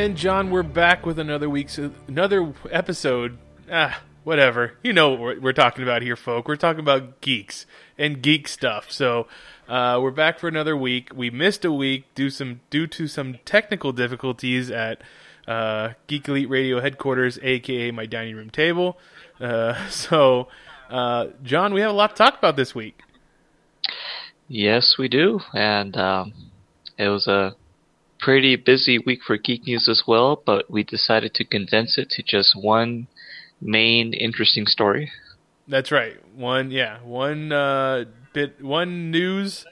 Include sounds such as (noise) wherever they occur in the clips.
And John, we're back with another week's another episode. Ah, whatever. You know what we're, talking about here, folk. We're talking about geeks and geek stuff. So uh, we're back for another week. We missed a week due some due to some technical difficulties at uh, Geek Elite Radio headquarters, aka my dining room table. Uh, (laughs) so, uh, John, we have a lot to talk about this week. Yes, we do, and um, it was a pretty busy week for geek news as well. But we decided to condense it to just one main interesting story. That's right. One, yeah, one uh, bit, one news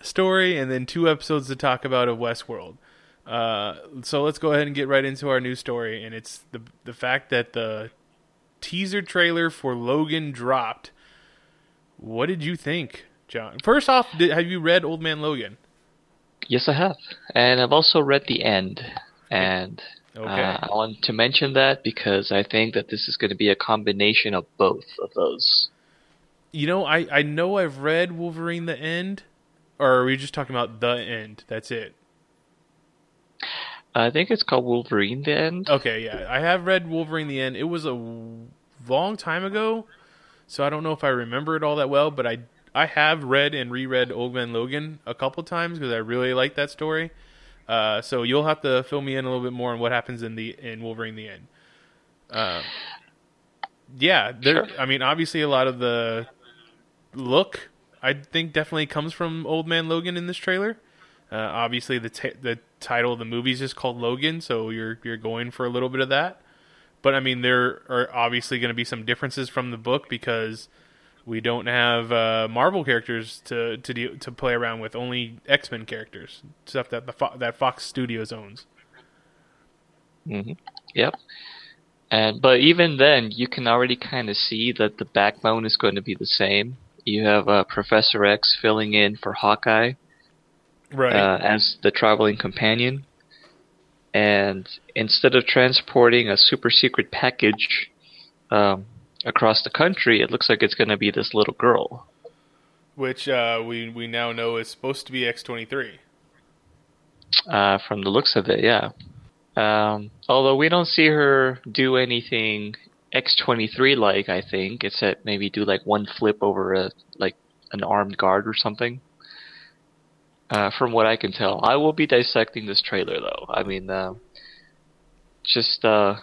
story, and then two episodes to talk about of Westworld. Uh, so let's go ahead and get right into our news story, and it's the the fact that the teaser trailer for Logan dropped. What did you think, John? First off, did, have you read Old Man Logan? Yes, I have, and I've also read the end, and Okay. uh, I want to mention that because I think that this is going to be a combination of both of those. You know, I I know I've read Wolverine the End, or are we just talking about the end? That's it. I think it's called Wolverine the End. Okay, yeah, I have read Wolverine the End. It was a long time ago, so I don't know if I remember it all that well. But I I have read and reread Old Man Logan a couple times because I really like that story. Uh, so you'll have to fill me in a little bit more on what happens in the in Wolverine the End. Uh, yeah, there. Sure. I mean, obviously, a lot of the look I think definitely comes from Old Man Logan in this trailer. Uh, obviously, the t- the title of the movie is just called Logan, so you're you're going for a little bit of that. But I mean, there are obviously going to be some differences from the book because we don't have uh, Marvel characters to to do, to play around with. Only X Men characters, stuff that the Fo- that Fox Studios owns. hmm Yep. And but even then, you can already kind of see that the backbone is going to be the same. You have uh, Professor X filling in for Hawkeye Right. uh, as the traveling companion, and instead of transporting a super secret package um, across the country, it looks like it's going to be this little girl. Which uh, we we now know is supposed to be X twenty three. Uh, from the looks of it, yeah. Um, although we don't see her do anything X23 like, I think, except maybe do like one flip over a like an armed guard or something. Uh, from what I can tell, I will be dissecting this trailer though. I mean, uh, just uh,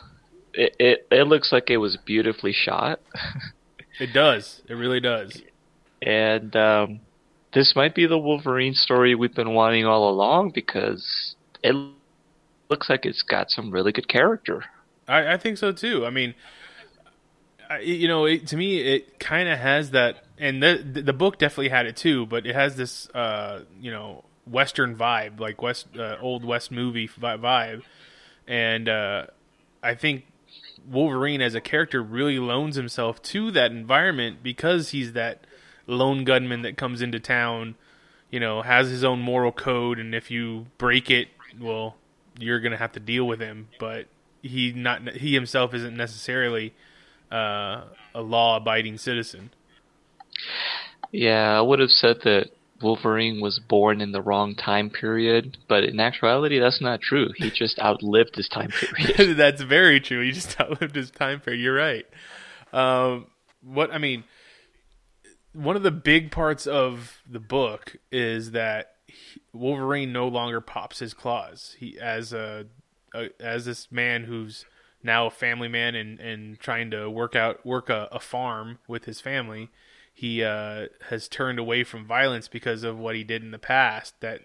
it, it it looks like it was beautifully shot, It does. It really does. and um, this might be the Wolverine story we've been wanting all along because it looks like it's got some really good character. I, I think so too. I mean, I, you know, it, to me, it kind of has that, and the the book definitely had it too. But it has this, uh, you know, Western vibe, like West uh, old West movie vibe, and uh, I think Wolverine as a character really loans himself to that environment because he's that lone gunman that comes into town, you know, has his own moral code, and if you break it, well, you're gonna have to deal with him. But he not he himself isn't necessarily uh, a law-abiding citizen. Yeah, I would have said that Wolverine was born in the wrong time period, but in actuality, that's not true. He (laughs) just outlived his time period. (laughs) That's very true. He just (laughs) outlived his time period. You're right. Um, what I mean, one of the big parts of the book is that he- Wolverine no longer pops his claws. He as a uh, as this man who's now a family man and and trying to work out work a, a farm with his family. He uh, has turned away from violence because of what he did in the past. That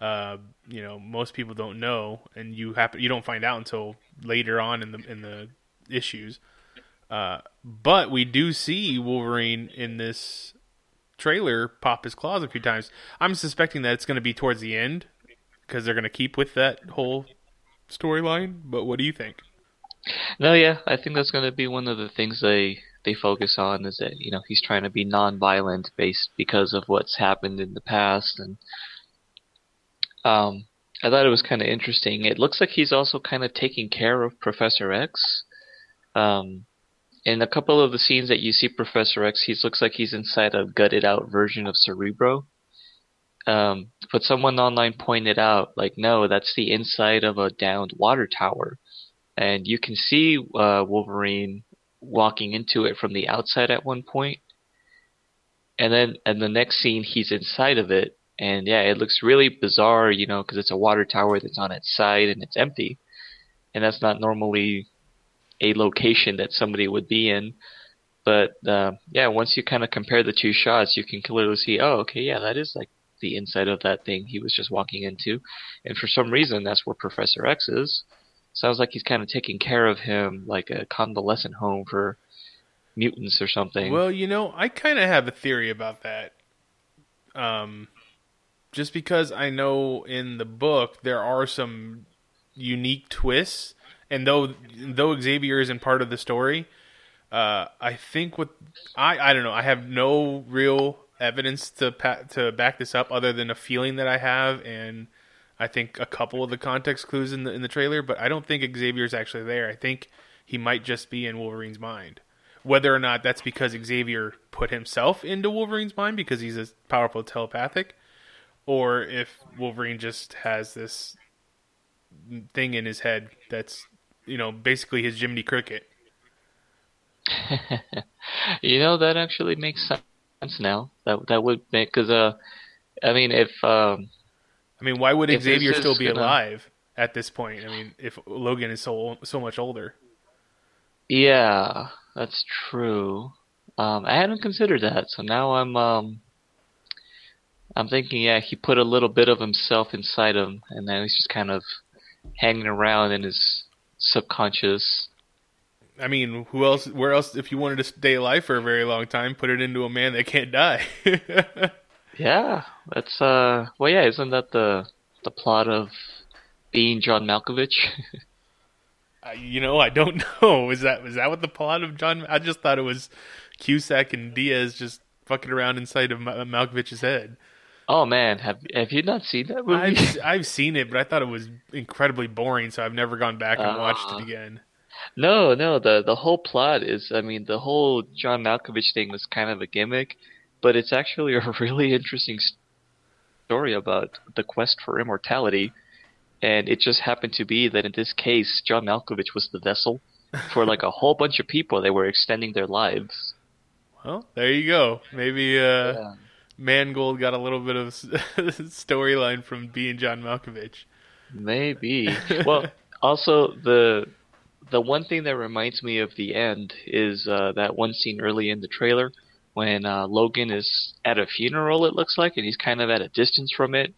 uh, you know most people don't know, and you happen you don't find out until later on in the in the issues. Uh, but we do see Wolverine in this trailer pop his claws a few times. I'm suspecting that it's going to be towards the end because they're going to keep with that whole storyline. But what do you think? No, yeah, I think that's going to be one of the things they they focus on is that you know he's trying to be non-violent based because of what's happened in the past, and um, I thought it was kind of interesting. It looks like he's also kind of taking care of Professor X. Um, in a couple of the scenes that you see Professor X, he looks like he's inside a gutted out version of Cerebro. Um, but someone online pointed out, like, no, that's the inside of a downed water tower and you can see uh, Wolverine walking into it from the outside at one point, and then and the next scene he's inside of it, and yeah, it looks really bizarre, you know, because it's a water tower that's on its side and it's empty, and that's not normally a location that somebody would be in. But uh, yeah, once you kind of compare the two shots, you can clearly see, oh, okay, yeah, that is like the inside of that thing he was just walking into, and for some reason, that's where Professor X is. Sounds like he's kind of taking care of him like a convalescent home for mutants or something. Well, you know, I kind of have a theory about that. Um, just because I know in the book there are some unique twists, and though though Xavier isn't part of the story, uh, I think what I I don't know. I have no real evidence to pa- to back this up other than a feeling that I have and I think a couple of the context clues in the in the trailer, but I don't think Xavier's actually there. I think he might just be in Wolverine's mind. Whether or not that's because Xavier put himself into Wolverine's mind because he's a powerful telepathic, or if Wolverine just has this thing in his head that's you know basically his Jiminy Cricket. (laughs) you know that actually makes sense now. That that would make because uh, I mean if um, I mean, why would if Xavier still be gonna... alive at this point? I mean, if Logan is so so much older. Yeah, that's true. Um, I hadn't considered that, so now I'm um, I'm thinking, yeah, he put a little bit of himself inside him, and now he's just kind of hanging around in his subconscious. I mean, who else? Where else? If you wanted to stay alive for a very long time, put it into a man that can't die. (laughs) Yeah, that's uh. Well, yeah, isn't that the the plot of being John Malkovich? (laughs) uh, you know, I don't (laughs) know. Is that was that what the plot of John? I just thought it was Cusack and Diaz just fucking around inside of Malkovich's head. Oh man, have have you not seen that movie? I've, (laughs) I've seen it, but I thought it was incredibly boring, so I've never gone back and uh, watched it again. No, no, the the whole plot is, I mean, the whole John Malkovich thing was kind of a gimmick but it's actually a (laughs) really interesting story about the quest for immortality. And it just happened to be that in this case, John Malkovich was the vessel for like a whole bunch of people. They were extending their lives. Well, there you go. Maybe uh, yeah. Mangold got a little bit of (laughs) storyline from being John Malkovich. Maybe. (laughs) well, also the the one thing that reminds me of the end is uh, that one scene early in the trailer when uh, Logan is at a funeral, it looks like, and he's kind of at a distance from it.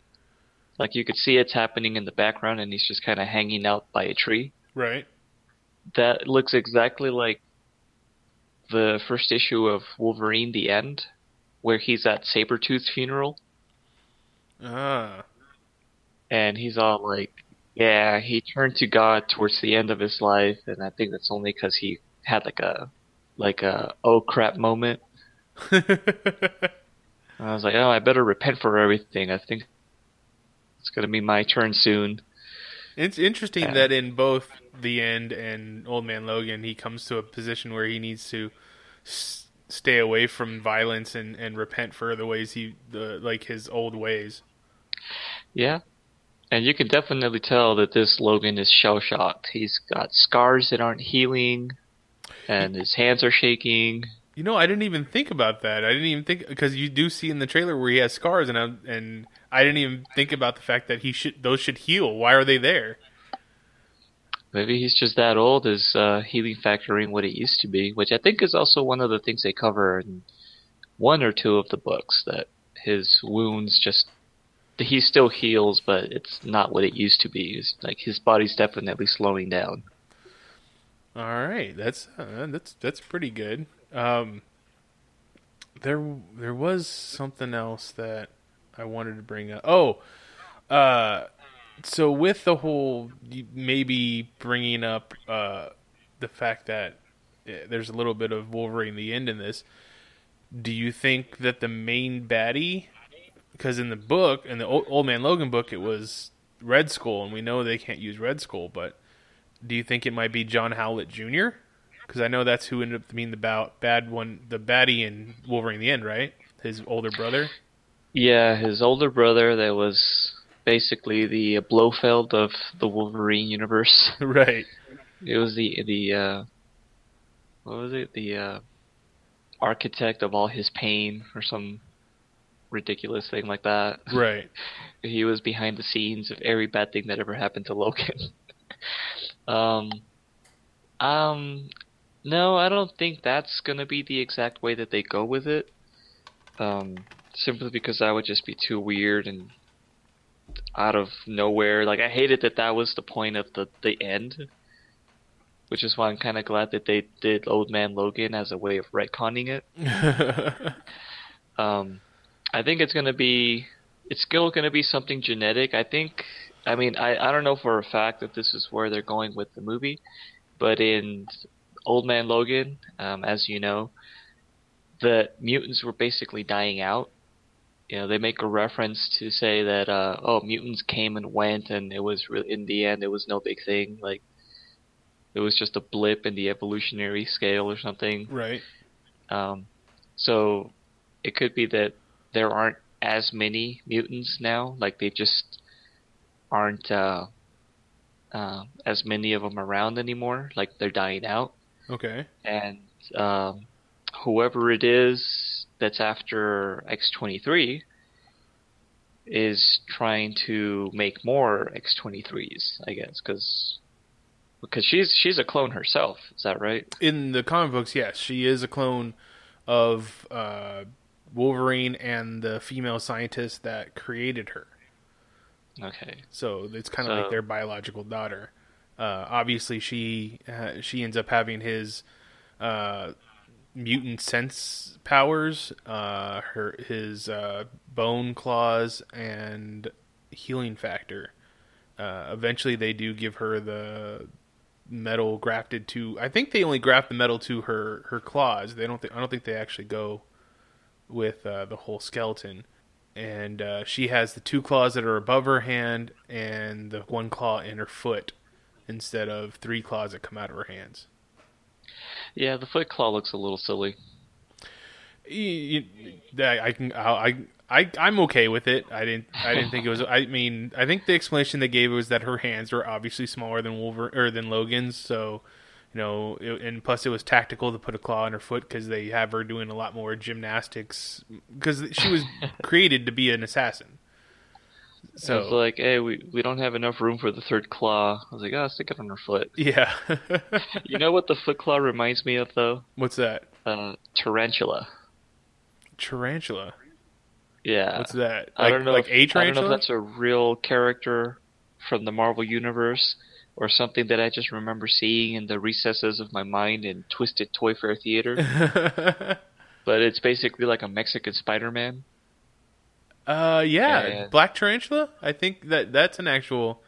Like you could see it's happening in the background, and he's just kind of hanging out by a tree. Right. That looks exactly like the first issue of Wolverine: The End, where he's at Sabretooth's funeral. Ah. And he's all like, "Yeah, he turned to God towards the end of his life, and I think that's only because he had like a, like a oh crap moment." (laughs) I was like, oh, I better repent for everything. I think it's going to be my turn soon. It's interesting yeah. that in both the end and Old Man Logan, he comes to a position where he needs to s- stay away from violence and, and repent for the ways he, the like his old ways. Yeah, and you can definitely tell that this Logan is shell shocked. He's got scars that aren't healing, and his hands are shaking. You know, I didn't even think about that. I didn't even think because you do see in the trailer where he has scars, and I, and I didn't even think about the fact that he should those should heal. Why are they there? maybe he's just that old. His uh, healing factor ain't what it used to be, which I think is also one of the things they cover in one or two of the books. That his wounds just he still heals, but it's not what it used to be. It's like his body's definitely slowing down. All right, that's uh, that's that's pretty good. Um, there there was something else that I wanted to bring up. Oh, uh, so with the whole maybe bringing up uh, the fact that eh, there's a little bit of Wolverine the end in this. Do you think that the main baddie, because in the book, in the Old Man Logan book, it was Red Skull, and we know they can't use Red Skull, but do you think it might be John Howlett Jr.? Because I know that's who ended up being the bout, bad one, the baddie in Wolverine the End, right? His older brother. Yeah, his older brother. That was basically the Blofeld of the Wolverine universe. (laughs) right. It was the the uh, what was it? The uh, architect of all his pain, or some ridiculous thing like that. Right. (laughs) he was behind the scenes of every bad thing that ever happened to Logan. (laughs) um, um, no, I don't think that's gonna be the exact way that they go with it. Um, simply because that would just be too weird and out of nowhere. Like I hated that that was the point of the the end, which is why I'm kind of glad that they did Old Man Logan as a way of retconning it. (laughs) um, I think it's gonna be it's still gonna be something genetic. I think. I mean, I I don't know for a fact that this is where they're going with the movie, but in Old Man Logan, um, as you know, the mutants were basically dying out. You know, they make a reference to say that, uh, oh, mutants came and went, and it was re- in the end, it was no big thing. Like, it was just a blip in the evolutionary scale or something. Right. Um, so it could be that there aren't as many mutants now. Like, they just aren't uh, uh, as many of them around anymore. Like, they're dying out. Okay. And um, whoever it is that's after X23 is trying to make more X23s, I guess, because because she's she's a clone herself. Is that right? In the comic books, yes, she is a clone of uh, Wolverine and the female scientist that created her. Okay. So it's kind of So- like their biological daughter. Uh, obviously, she uh, she ends up having his uh, mutant sense powers, uh, her his uh, bone claws, and healing factor. Uh, eventually, they do give her the metal grafted to. I think they only graft the metal to her her claws. They don't. Th- I don't think they actually go with the whole skeleton and uh, she has the two claws that are above her hand and the one claw in her foot instead of three claws that come out of her hands. Yeah, the Foot Claw looks a little silly. You- you- I, I can I I I'm okay with it. I didn't I didn't think it was. I mean I think the explanation they gave was that her hands were obviously smaller than Wolver or than Logan's, so you know, it, and plus it was tactical to put a claw on her foot because they have her doing a lot more gymnastics because she was (laughs) created to be an assassin. So it's like, hey, we we don't have enough room for the third claw. I was like, oh, stick it on her foot. (laughs) yeah, (laughs) you know what the Foot Claw reminds me of though? what's that? Uh, tarantula. Tarantula. Yeah. What's that? I don't know. Like if, a I don't know if that's a real character from the Marvel universe or something that I just remember seeing in the recesses of my mind in Twisted Toy Fair Theater. (laughs) but it's basically like a Mexican Spider-Man. Uh, yeah, Black Tarantula. I think that that's an actual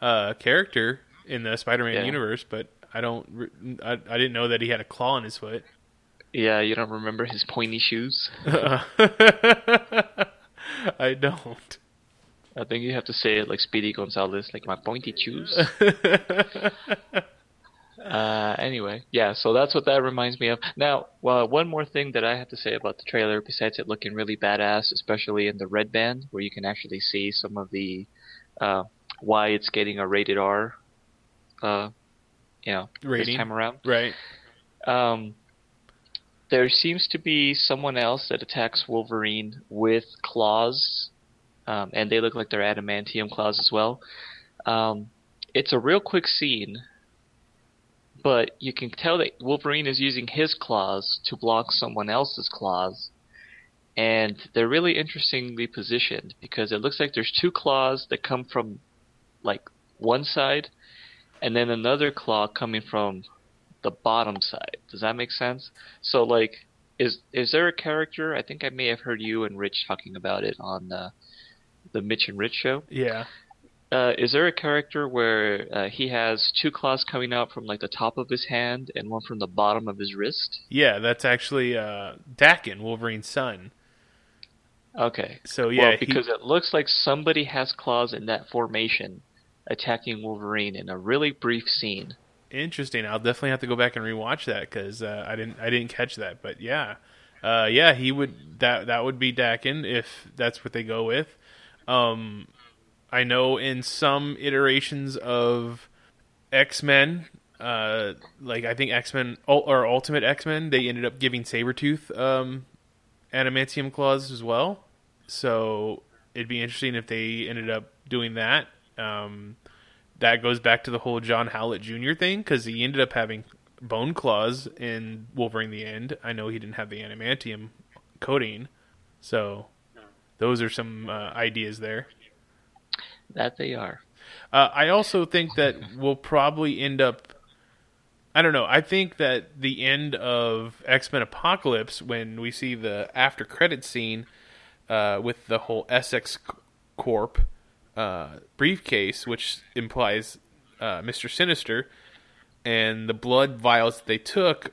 uh character in the Spider-Man Yeah. universe, but I don't. I, I didn't know that he had a claw in his foot. Yeah, you don't remember his pointy shoes? (laughs) I don't. I think you have to say it like Speedy Gonzalez, like my pointy shoes. (laughs) Uh, anyway, yeah, so that's what that reminds me of. Now, well, one more thing that I have to say about the trailer, besides it looking really badass, especially in the red band, where you can actually see some of the uh, why it's getting a rated R, uh, you know, Rating. this time around. right. Um, there seems to be someone else that attacks Wolverine with claws, um, and they look like they're adamantium claws as well. Um, it's a real quick scene, but you can tell that Wolverine is using his claws to block someone else's claws. And they're really interestingly positioned because it looks like there's two claws that come from like one side and then another claw coming from the bottom side. Does that make sense? So like is is there a character? I think I may have heard you and Rich talking about it on uh, the Mitch and Rich show. Yeah. Uh, is there a character where uh, he has two claws coming out from like the top of his hand and one from the bottom of his wrist? Yeah, that's actually uh, Daken, Wolverine's son. Okay. So yeah, well, because he... it looks like somebody has claws in that formation attacking Wolverine in a really brief scene. Interesting. I'll definitely have to go back and rewatch that because uh, I didn't I didn't catch that. But yeah, uh, yeah, he would that that would be Daken if that's what they go with. Um, I know in some iterations of X Men, uh, like I think X Men or Ultimate X Men, they ended up giving Sabretooth um, adamantium claws as well. So it'd be interesting if they ended up doing that. Um, that goes back to the whole John Howlett Jr. thing because he ended up having bone claws in Wolverine the End. I know he didn't have the adamantium coating, so those are some uh, ideas there. That they are. Uh, I also think that we'll probably end up. I don't know. I think that the end of X Men Apocalypse, when we see the after credit scene uh, with the whole Essex Corp uh, briefcase, which implies uh, Mister Sinister, and the blood vials that they took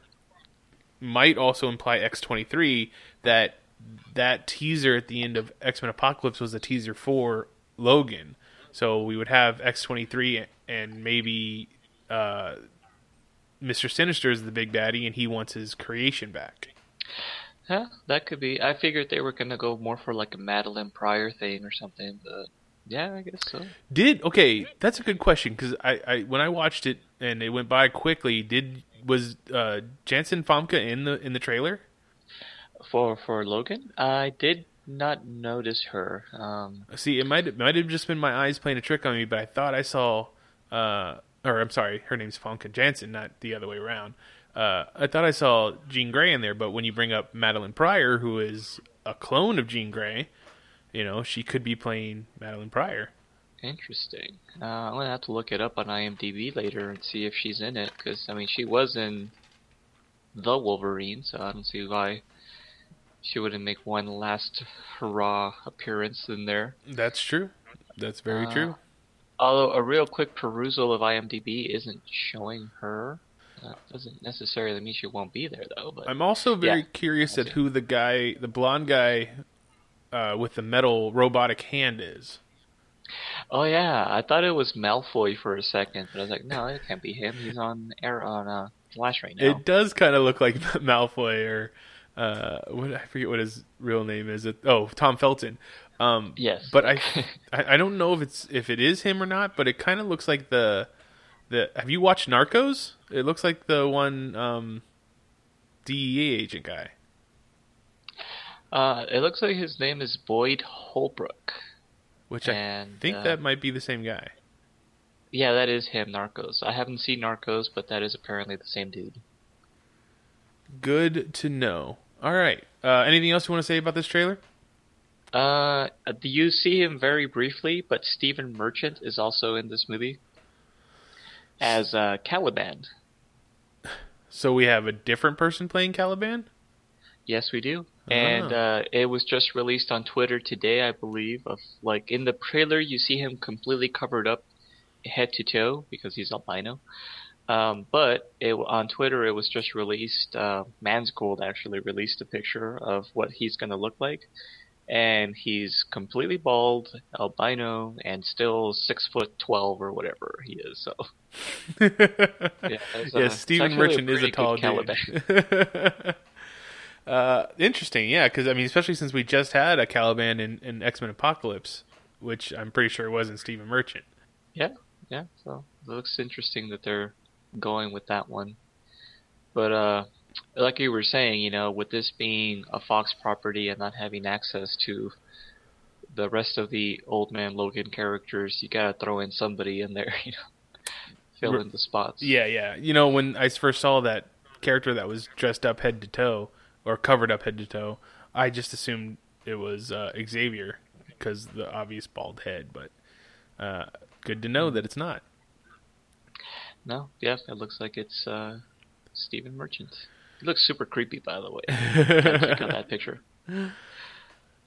might also imply X twenty three. That that teaser at the end of X Men Apocalypse was a teaser for Logan. So we would have X twenty three and maybe uh, Mister Sinister is the big baddie, and he wants his creation back. Yeah, that could be. I figured they were gonna go more for like a Madelyne Pryor thing or something, but yeah, I guess so. Did okay? That's a good question because I, I when I watched it and it went by quickly. Did was uh, Janssen Famke in the in the trailer for for Logan? I did not notice her. Um, See, it might it might have just been my eyes playing a trick on me, but I thought I saw, uh, or I'm sorry, her name's Famke Janssen, not the other way around. Uh, I thought I saw Jean Grey in there, but when you bring up Madelyne Pryor, who is a clone of Jean Grey, you know she could be playing Madelyne Pryor. Interesting. Uh, I'm gonna have to look it up on IMDb later and see if she's in it, because I mean she was in the Wolverine, so I don't see why she wouldn't make one last hurrah appearance in there. That's true. That's very uh, true. Although a real quick perusal of IMDb isn't showing her. That doesn't necessarily mean she won't be there, though. But I'm also very yeah, curious at who the guy, the blonde guy uh, with the metal robotic hand is. Oh yeah, I thought it was Malfoy for a second, but I was like, no, it can't be him. He's on air on uh, Flash right now. It does kind of look like (laughs) Malfoy or uh, what I forget what his real name is. Oh, Tom Felton. Um, yes, but (laughs) I, I don't know if it's if it is him or not. But it kind of looks like the the. Have you watched Narcos? It looks like the one um, DEA agent guy. Uh, it looks like his name is Boyd Holbrook. Which and, I think uh, that might be the same guy. Yeah, that is him, Narcos. I haven't seen Narcos, but that is apparently the same dude. Good to know. All right. Uh, anything else you want to say about this trailer? Uh, you see him very briefly, but Stephen Merchant is also in this movie as uh, Caliban. So we have a different person playing Caliban. Yes, we do. Oh. And uh, it was just released on Twitter today, I believe. Of like in the trailer, you see him completely covered up, head to toe, because he's albino. Um, but it, on Twitter, it was just released. Uh, actually released a picture of what he's going to look like, and he's completely bald, albino, and still six foot twelve or whatever he is. So, (laughs) yeah, yeah Stephen Merchant is a tall dude. (laughs) uh, interesting, yeah, because I mean, especially since we just had a Caliban in, in X Men Apocalypse, which I'm pretty sure it wasn't Stephen Merchant. Yeah, yeah. So it looks interesting that they're going with that one. But uh, like you were saying, you know, with this being a Fox property and not having access to the rest of the Old Man Logan characters, you gotta throw in somebody in there, (laughs) you know. fill in the spots. Yeah, yeah. You know, when I first saw that character that was dressed up head to toe or covered up head to toe, I just assumed it was uh, Xavier because the obvious bald head. But uh, good to know that it's not. No, yeah, it looks like it's uh, Stephen Merchant. He looks super creepy, by the way. Out that picture. (laughs)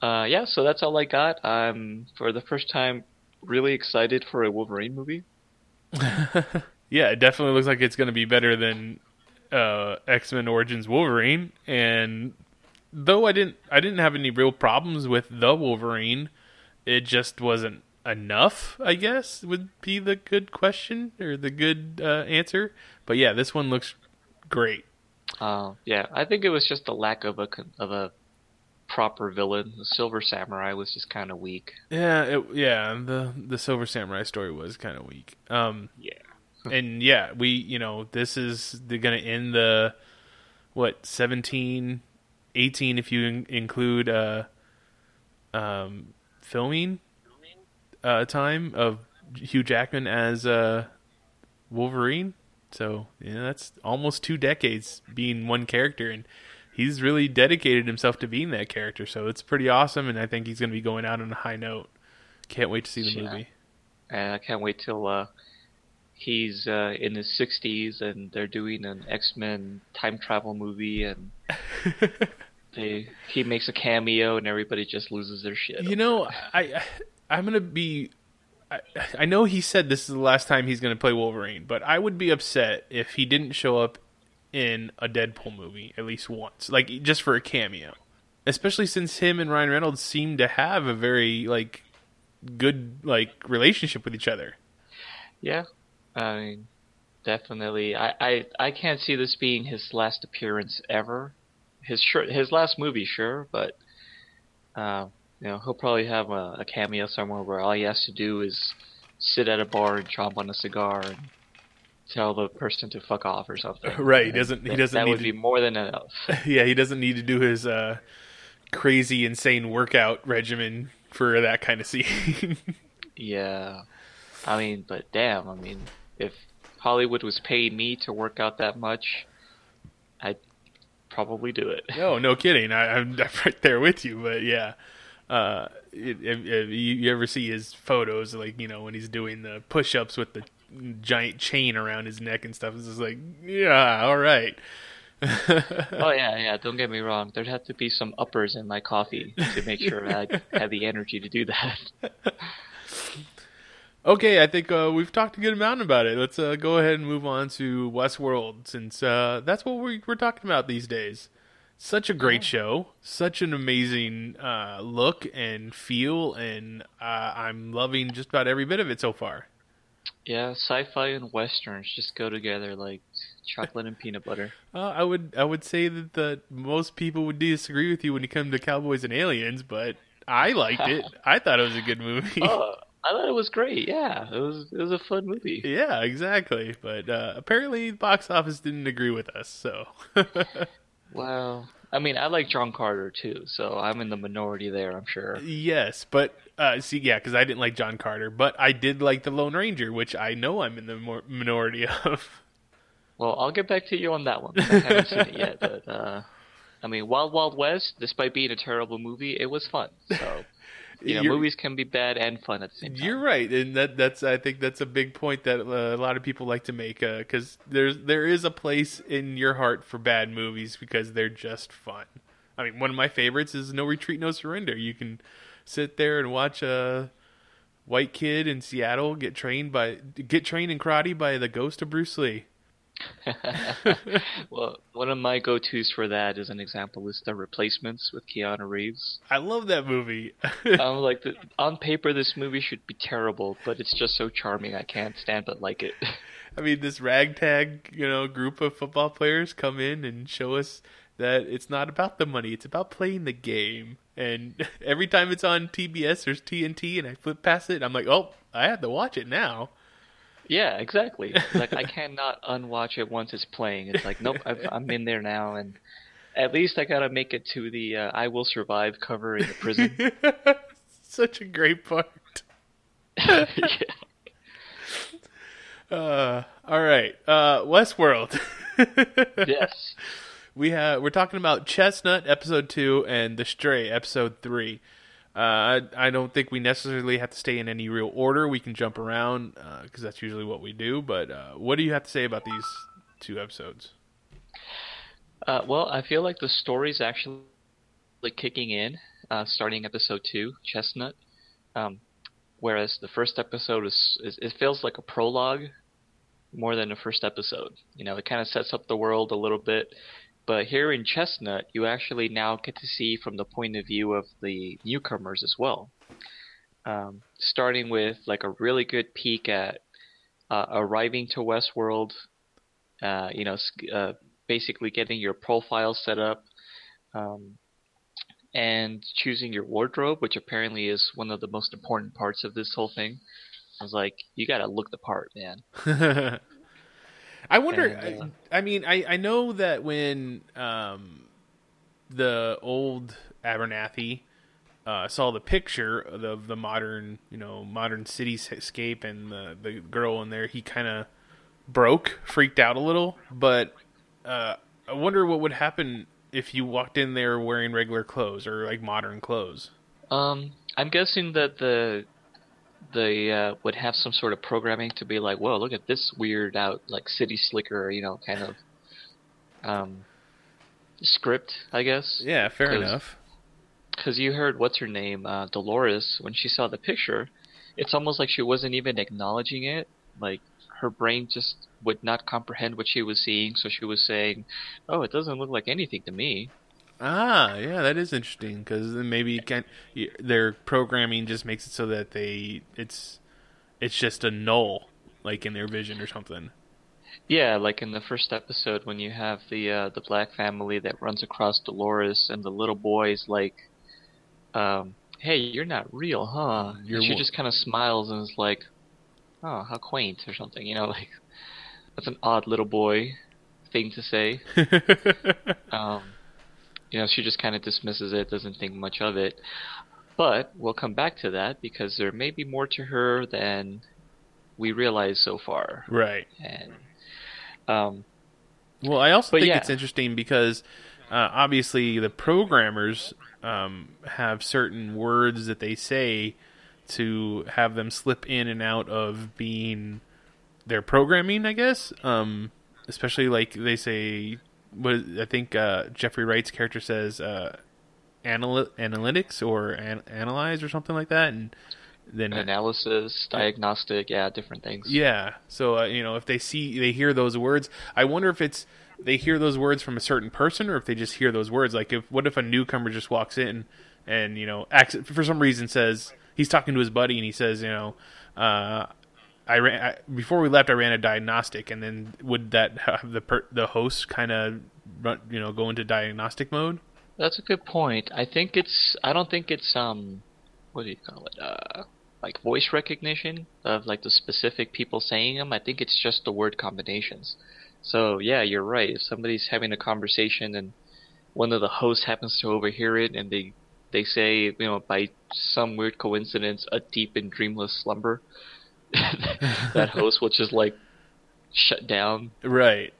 Uh, yeah, so that's all I got. I'm for the first time really excited for a Wolverine movie. (laughs) Yeah, it definitely looks like it's going to be better than uh, X Men Origins Wolverine. And though I didn't, I didn't have any real problems with the Wolverine. It just wasn't enough. I guess would be the good question or the good uh, answer. But yeah, this one looks great. Uh, yeah, I think it was just the lack of a of a proper villain. The Silver Samurai was just kind of weak. Yeah, it, yeah. The the Silver Samurai story was kind of weak. Um, Yeah. and yeah, we you know this is they're gonna end the what 17, 18 if you in- include uh, um, filming uh, time of Hugh Jackman as uh, Wolverine. So yeah, that's almost two decades being one character, and he's really dedicated himself to being that character. So it's pretty awesome, and I think he's going to be going out on a high note. Can't wait to see the Yeah. movie. And I can't wait till uh, he's uh, in his 60s and they're doing an X Men time travel movie and (laughs) they he makes a cameo and everybody just loses their shit. You know, I, I I'm gonna be. I, know he said this is the last time he's gonna play Wolverine, but I would be upset if he didn't show up in a Deadpool movie at least once, like just for a cameo. Especially since him and Ryan Reynolds seem to have a very like good like relationship with each other. Yeah, I mean, definitely. I, I I can't see this being his last appearance ever. His sure, his last movie, sure, but uh, you know he'll probably have a, a cameo somewhere where all he has to do is sit at a bar and chomp on a cigar and tell the person to fuck off or something. (laughs) Right, he doesn't- he doesn't That need would to- be more than enough. (laughs) yeah, he doesn't need to do his uh, crazy, insane workout regimen for that kind of scene. (laughs) Yeah. I mean, but damn, I mean, if Hollywood was paying me to work out that much, I'd probably do it. No, no kidding. I, I'm right there with you. But yeah, uh, it, you, ever see his photos, like you know when he's doing the push-ups with the giant chain around his neck and stuff, it's just like, yeah, all right. (laughs) Oh yeah, yeah. Don't get me wrong. There'd have to be some uppers in my coffee to make sure I had (laughs) the energy to do that. (laughs) Okay, I think uh, we've talked a good amount about it. Let's uh, go ahead and move on to Westworld, since uh, that's what we're, we're talking about these days. Such a great show, such an amazing uh, look and feel, and uh, I'm loving just about every bit of it so far. Yeah, sci-fi and westerns just go together like chocolate and peanut butter. (laughs) Uh, I would I would say that the most people would disagree with you when you come to Cowboys and Aliens, but I liked it. (laughs) I thought it was a good movie. Oh, I thought it was great. Yeah, it was it was a fun movie. Yeah, exactly. But uh, apparently, the box office didn't agree with us. So, (laughs) Well, I mean, I like John Carter too, so I'm in the minority there. I'm sure. yes, but uh, see, yeah, because I didn't like John Carter, but I did like the Lone Ranger, which I know I'm in the more minority (laughs) of. Well, I'll get back to you on that one. I haven't seen it yet, but uh, I mean, Wild Wild West, despite being a terrible movie, it was fun. So, you know, You're- movies can be bad and fun at the same time. You're right, and that that's I think that's a big point that uh, a lot of people like to make because there's there is a place in your heart for bad movies because they're just fun. I mean, one of my favorites is No Retreat, No Surrender. You can sit there and watch a white kid in Seattle get trained by get trained in karate by the ghost of Bruce Lee. (laughs) well, one of my go-tos for that as an example is The Replacements with Keanu Reeves. I love that movie. (laughs) I'm like, the, (laughs) on paper, this movie should be terrible, but it's just so charming. I can't stand but like it. I mean, this ragtag, you know, group of football players come in and show us that it's not about the money; it's about playing the game. And every time it's on TBS, there's TNT, and I flip past it, I'm like, oh, I have to watch it now. Yeah, exactly. Like I (laughs) cannot unwatch it once it's playing. It's like, nope, I've, I'm in there now, and at least I gotta make it to the uh, "I Will Survive" cover in the prison. (laughs) Such a great part. (laughs) yeah. Uh, all right, uh, Westworld. yes. we have we're talking about Chestnut episode two and The Stray episode three. Uh, I, I don't think we necessarily have to stay in any real order. We can jump around because that's usually what we do. But uh, what do you have to say about these two episodes? Uh, well, I feel like the story's actually kicking in, uh, starting episode two, Chestnut. Um, whereas the first episode is, is, it feels like a prologue more than the first episode. You know, it kind of sets up the world a little bit. But here in Chestnut, you actually now get to see from the point of view of the newcomers as well. Um, starting with like a really good peek at uh, arriving to Westworld, uh, you know, uh, basically getting your profile set up, um, and choosing your wardrobe, which apparently is one of the most important parts of this whole thing. I was like, you gotta look the part, man. (laughs) I wonder. And, uh, I, I mean, I I know that when um, the old Abernathy uh, saw the picture of the, of the modern, you know, modern cityscape and the the girl in there, he kind of broke, freaked out a little. But uh, I wonder what would happen if you walked in there wearing regular clothes or like modern clothes. Um, I'm guessing that the they uh, would have some sort of programming to be like, whoa, look at this weird out like city slicker, you know, kind of um, script, I guess. Yeah, fair 'Cause- enough. Because you heard what's her name, uh, Dolores, when she saw the picture, it's almost like she wasn't even acknowledging it. Like her brain just would not comprehend what she was seeing, so she was saying, "Oh, it doesn't look like anything to me." Ah, yeah, that is interesting because maybe you can their programming just makes it so that they it's it's just a null like in their vision or something. Yeah, like in the first episode when you have the uh, the black family that runs across Dolores and the little boy's like, um, "Hey, you're not real, huh?" You're and she just kind of smiles and is like, "Oh, how quaint," or something. You know, (laughs) like that's an odd little boy thing to say. (laughs) Um, you know, she just kind of dismisses it, doesn't think much of it. But we'll come back to that because there may be more to her than we realize so far. right. And um, Well, I also think yeah. it's interesting because uh, obviously the programmers um, have certain words that they say to have them slip in and out of being their programming. I guess, um, especially like they say. What is- I think uh, Jeffrey Wright's character says, uh, anal- analytics or an- analyze or something like that, and then analysis, diagnostic, yeah, different things. yeah. So uh, you know, if they see they hear those words, I wonder if it's they hear those words from a certain person or if they just hear those words. Like, if what if a newcomer just walks in and you know, acts, for some reason says he's talking to his buddy and he says, you know, uh, I ran I, before we left. I ran a diagnostic, and then would that have the per, the host kind of you know go into diagnostic mode? That's a good point. I think it's. I don't think it's um, what do you call it? Uh, like voice recognition of like the specific people saying them. I think it's just the word combinations. So yeah, you're right. If somebody's having a conversation and one of the hosts happens to overhear it, and they they say, you know, by some weird coincidence, a deep and dreamless slumber, (laughs) that host will just like shut down Right.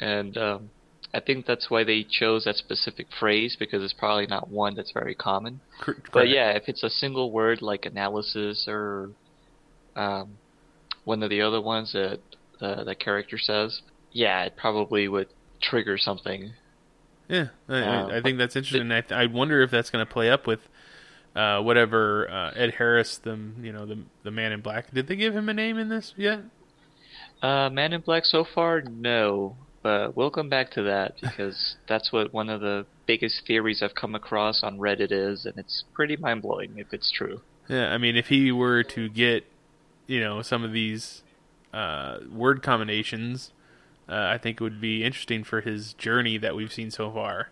and um, I think that's why they chose that specific phrase because it's probably not one that's very common. Cor- But yeah, if it's a single word like analysis or um, one of the other ones that uh, the character says, yeah, it probably would trigger something. Yeah, I, Um, I, think that's interesting. I, I wonder if that's going to play up with uh, whatever uh, Ed Harris, the you know the the Man in Black. Did they give him a name in this yet? Uh, Man in Black so far, no. But we'll come back to that because (laughs) that's what one of the biggest theories I've come across on Reddit is, and it's pretty mind blowing if it's true. Yeah, I mean, if he were to get you know some of these uh, word combinations, uh, I think it would be interesting for his journey that we've seen so far.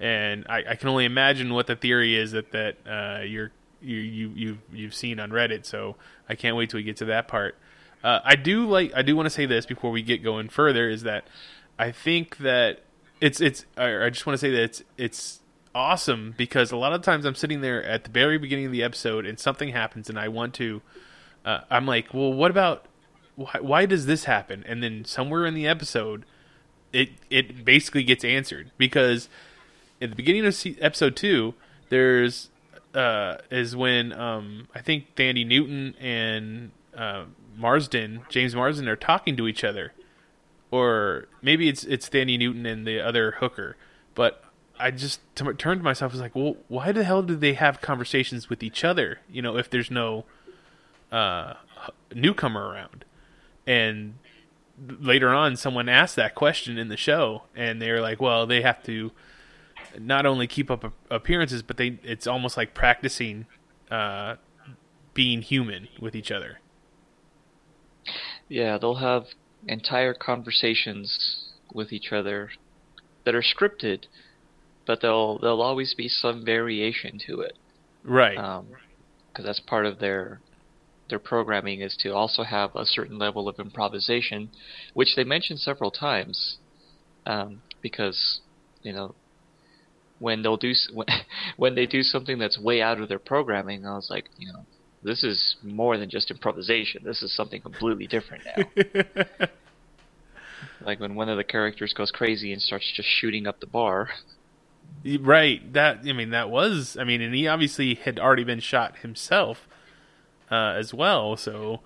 And I, I can only imagine what the theory is that that uh, you're you you you've you've seen on Reddit. So I can't wait till we get to that part. Uh, I do like I do want to say this before we get going further is that I think that it's it's I just want to say that it's it's awesome because a lot of times I'm sitting there at the very beginning of the episode and something happens and I want to uh, I'm like, well, what about why, why does this happen? And then somewhere in the episode, it it basically gets answered because at the beginning of episode two, there's uh, is when um, I think Thandie Newton and uh, Marsden, James Marsden, are talking to each other, or maybe it's it's Thandie Newton and the other hooker. But I just t- turned to myself was like, well, why the hell do they have conversations with each other? You know, if there's no uh, newcomer around, and later on, someone asked that question in the show, and they were like, well, they have to not only keep up appearances, but they it's almost like practicing uh, being human with each other. Yeah, they'll have entire conversations with each other that are scripted, but there'll there'll always be some variation to it. Right. because um, that's part of their their programming is to also have a certain level of improvisation, which they mentioned several times, um, because you know when they'll do (laughs) when, when they do something that's way out of their programming, I was like, you know, this is more than just improvisation. This is something completely different now. (laughs) like when one of the characters goes crazy and starts just shooting up the bar. Right. That I mean that was I mean and he obviously had already been shot himself uh, as well. So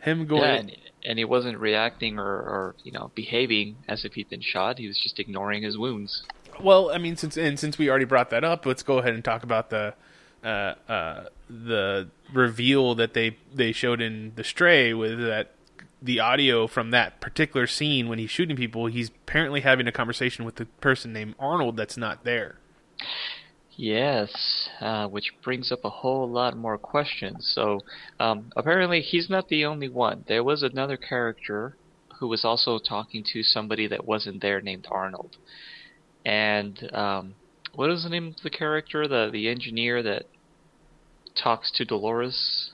him going yeah, and, and he wasn't reacting or, or you know behaving as if he'd been shot. He was just ignoring his wounds. Well, I mean, since and since we already brought that up, let's go ahead and talk about the uh, uh, the reveal that they they showed in the Stray with that the audio from that particular scene when he's shooting people. He's apparently having a conversation with the person named Arnold that's not there. Yes, uh, which brings up a whole lot more questions. So um, apparently, he's not the only one. There was another character who was also talking to somebody that wasn't there named Arnold. And um, what is the name of the character, the the engineer that talks to Dolores?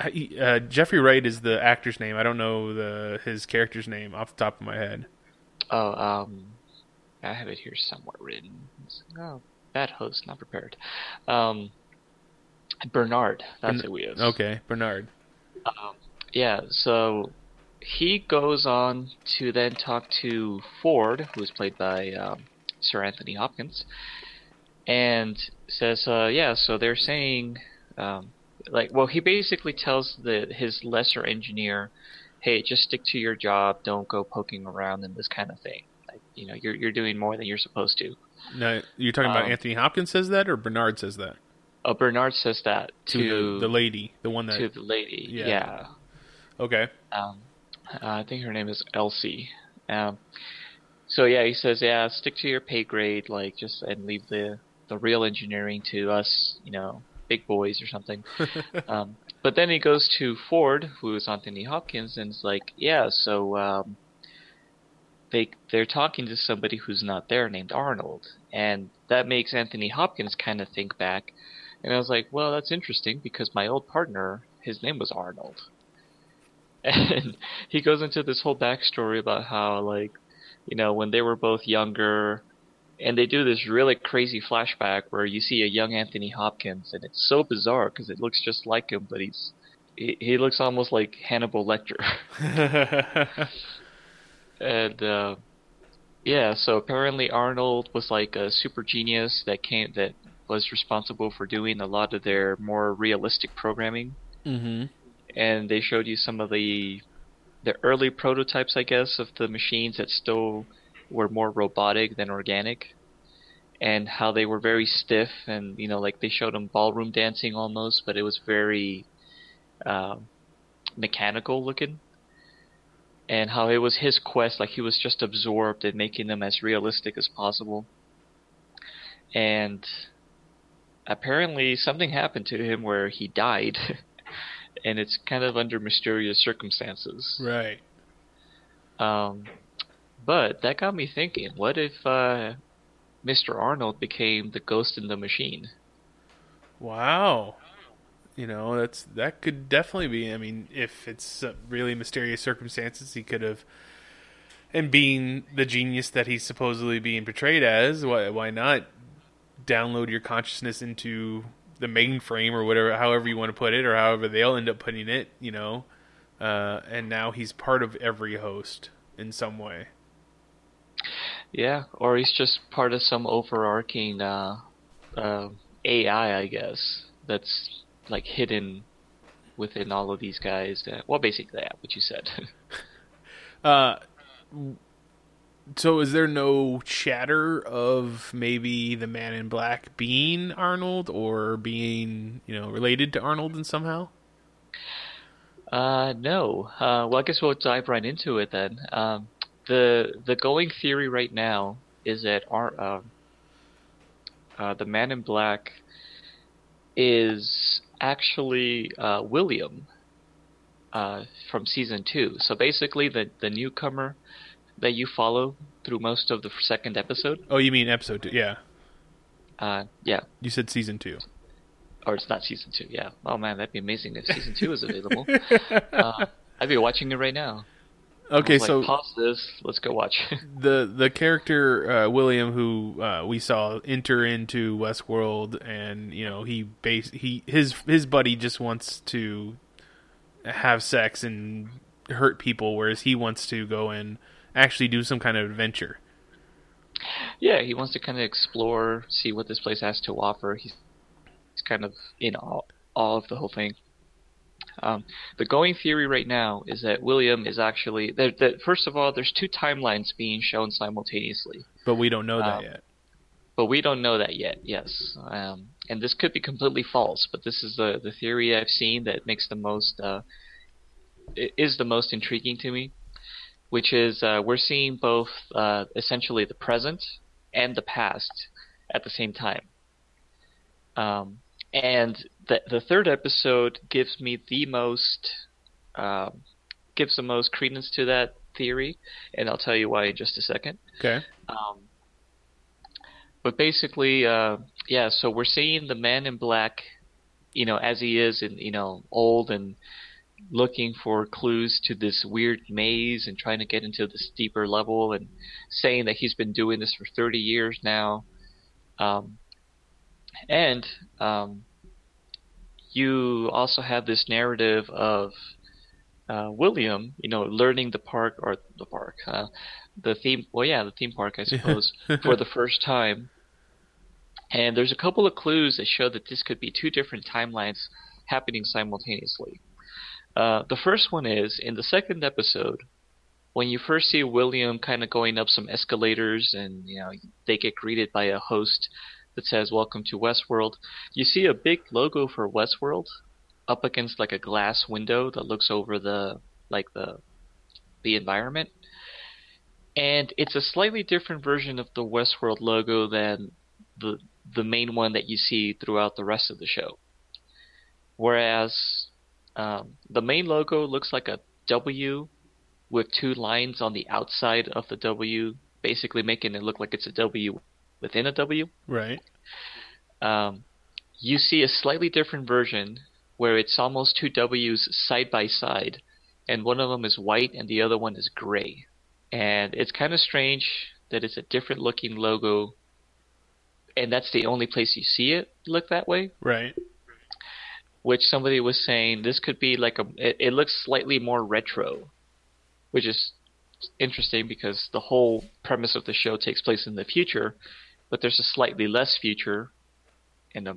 Uh, Jeffrey Wright is the actor's name. I don't know the his character's name off the top of my head. Oh, um, I have it here somewhere written. Oh, bad host, not prepared. Um, Bernard, that's who he is. Okay, Bernard. Um, yeah, so he goes on to then talk to Ford, who's played by um, Sir Anthony Hopkins, and says, uh, "Yeah, so they're saying, um, like, well, he basically tells the his lesser engineer, hey, just stick to your job, don't go poking around and this kind of thing. Like, you know, you're you're doing more than you're supposed to." No, you're talking about Um, Anthony Hopkins says that, or Bernard says that Uh, Bernard says that to, to the, the lady, the one that. to the lady. Yeah. yeah. okay. Um, uh, I think her name is Elsie. Um, so yeah, he says, yeah, stick to your pay grade, like just and leave the the real engineering to us, you know, big boys or something. (laughs) um, but then he goes to Ford, who is Anthony Hopkins, and is like, yeah, so um, they they're talking to somebody who's not there, named Arnold, and that makes Anthony Hopkins kind of think back. And I was like, well, that's interesting because my old partner, his name was Arnold (laughs) and he goes into this whole backstory about how like you know when they were both younger. And they do this really crazy flashback where you see a young Anthony Hopkins and it's so bizarre because it looks just like him but he's he, he looks almost like Hannibal Lecter. (laughs) And uh yeah so apparently Arnold was like a super genius that came that was responsible for doing a lot of their more realistic programming. Mm-hmm. and they showed you some of the the early prototypes, I guess, of the machines that still were more robotic than organic, and how they were very stiff, and you know, like they showed them ballroom dancing almost, but it was very um, mechanical looking, and how it was his quest, like he was just absorbed in making them as realistic as possible, and apparently something happened to him where he died. (laughs) and it's kind of under mysterious circumstances. Right. Um, but that got me thinking: what if uh, Mr. Arnold became the ghost in the machine? Wow. You know, that's that could definitely be. I mean, if it's uh, really mysterious circumstances, he could have. And being the genius that he's supposedly being portrayed as, why why not download your consciousness into the mainframe or whatever, however you want to put it, or however they'll end up putting it. You know, uh, and now he's part of every host in some way. Yeah, or he's just part of some overarching uh, uh, AI, I guess, that's like hidden within all of these guys. That, well, basically, what you said. (laughs) Uh, so is there no chatter of maybe the Man in Black being Arnold or being you know related to Arnold in somehow? Uh, no. Uh, well, I guess we'll dive right into it then. Um, the the going theory right now is that our uh, uh, the Man in Black is actually uh, William uh, from season two. So basically, the the newcomer that you follow through most of the second episode. Oh, you mean episode two? Yeah, Uh, yeah, you said season two. or it's not season two. Yeah. Oh man, that'd be amazing if season two is available. (laughs) uh, I'd be watching it right now. Okay, Like, so pause this. Let's go watch. (laughs) the the character uh, William, who uh, we saw enter into Westworld, and you know he base he his his buddy just wants to have sex and hurt people, whereas he wants to go and actually do some kind of adventure. yeah, he wants to kind of explore, see what this place has to offer. He's he's kind of in all all of the whole thing. Um, the going theory right now is that William is actually that. that First of all, there's two timelines being shown simultaneously. But we don't know that Um, yet. But we don't know that yet. Yes, um, and this could be completely false. But this is the the theory I've seen that makes the most uh, is the most intriguing to me, which is uh, we're seeing both uh, essentially the present and the past at the same time. Um, and the the third episode gives me the most um, gives the most credence to that theory, and I'll tell you why in just a second. Okay. Um, but basically, uh, yeah. So we're seeing the man in black, you know, as he is, and you know, old and looking for clues to this weird maze and trying to get into this deeper level, and saying that he's been doing this for 30 years now. Um, and um, you also have this narrative of uh, William, you know, learning the park or the park, uh, the theme. Well, yeah, the theme park, I suppose, (laughs) for the first time. And there's a couple of clues that show that this could be two different timelines happening simultaneously. Uh, the first one is in the second episode, when you first see William kind of going up some escalators, and you know they get greeted by a host that says "Welcome to Westworld." You see a big logo for Westworld up against like a glass window that looks over the like the the environment. And it's a slightly different version of the Westworld logo than the the main one that you see throughout the rest of the show. Whereas um, the main logo looks like a W with two lines on the outside of the W, basically making it look like it's a W within a W Right. um, you see a slightly different version where it's almost two W's side by side, and one of them is white and the other one is gray. And it's kind of strange that it's a different looking logo, and that's the only place you see it look that way. Right. Which somebody was saying this could be like a, it, it looks slightly more retro, which is interesting because the whole premise of the show takes place in the future, but there's a slightly less future and a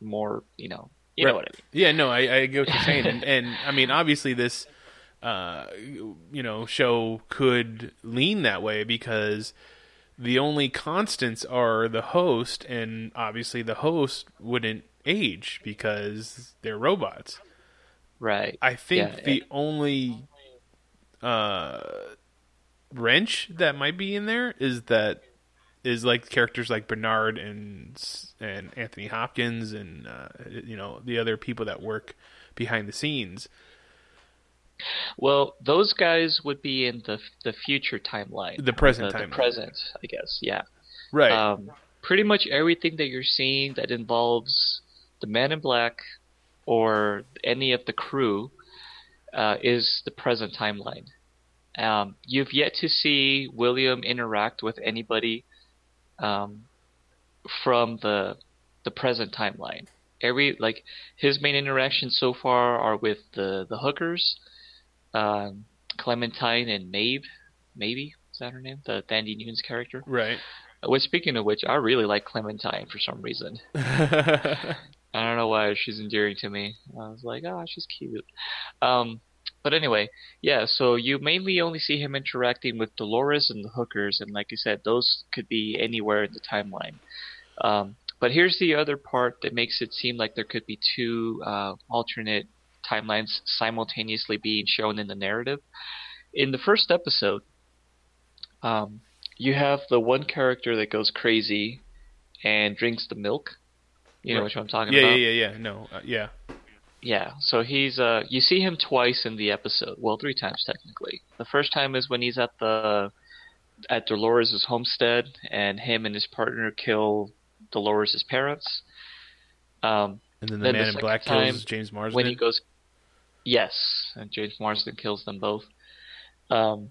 more, you know, you know what I mean. Yeah, no, I, I get what you're saying, and, and I mean, obviously, this, uh, you know, show could lean that way because the only constants are the host, and obviously, the host wouldn't age because they're robots. Right. I think Yeah, the only uh, wrench that might be in there is that is like characters like Bernard and and Anthony Hopkins and uh, you know the other people that work behind the scenes. Well, those guys would be in the the future timeline. The present the, timeline. The present, I guess. Yeah. Right. Um, pretty much everything that you're seeing that involves the Man in Black or any of the crew uh, is the present timeline. Um, you've yet to see William interact with anybody um, from the the present timeline. Every like his main interactions so far are with the the hookers, um, Clementine and Maeve. Maybe is that her name? The Thandie Nunes character. Right. Which, speaking of which, I really like Clementine for some reason. (laughs) I don't know why she's endearing to me. I was like, oh, she's cute. Um, but anyway, yeah. So you mainly only see him interacting with Dolores and the hookers, and like you said, those could be anywhere in the timeline. Um, but here's the other part that makes it seem like there could be two uh, alternate timelines simultaneously being shown in the narrative. In the first episode, um, you have the one character that goes crazy and drinks the milk. You know Right. which one I'm talking yeah, about? yeah, yeah, yeah. No, uh, yeah. Yeah, so he's uh you see him twice in the episode. Well, three times technically. The first time is when he's at the at Dolores' homestead and him and his partner kill Dolores' parents. Um And then the Then the man in black kills James Marsden. when he goes Yes, and James Marsden kills them both. Um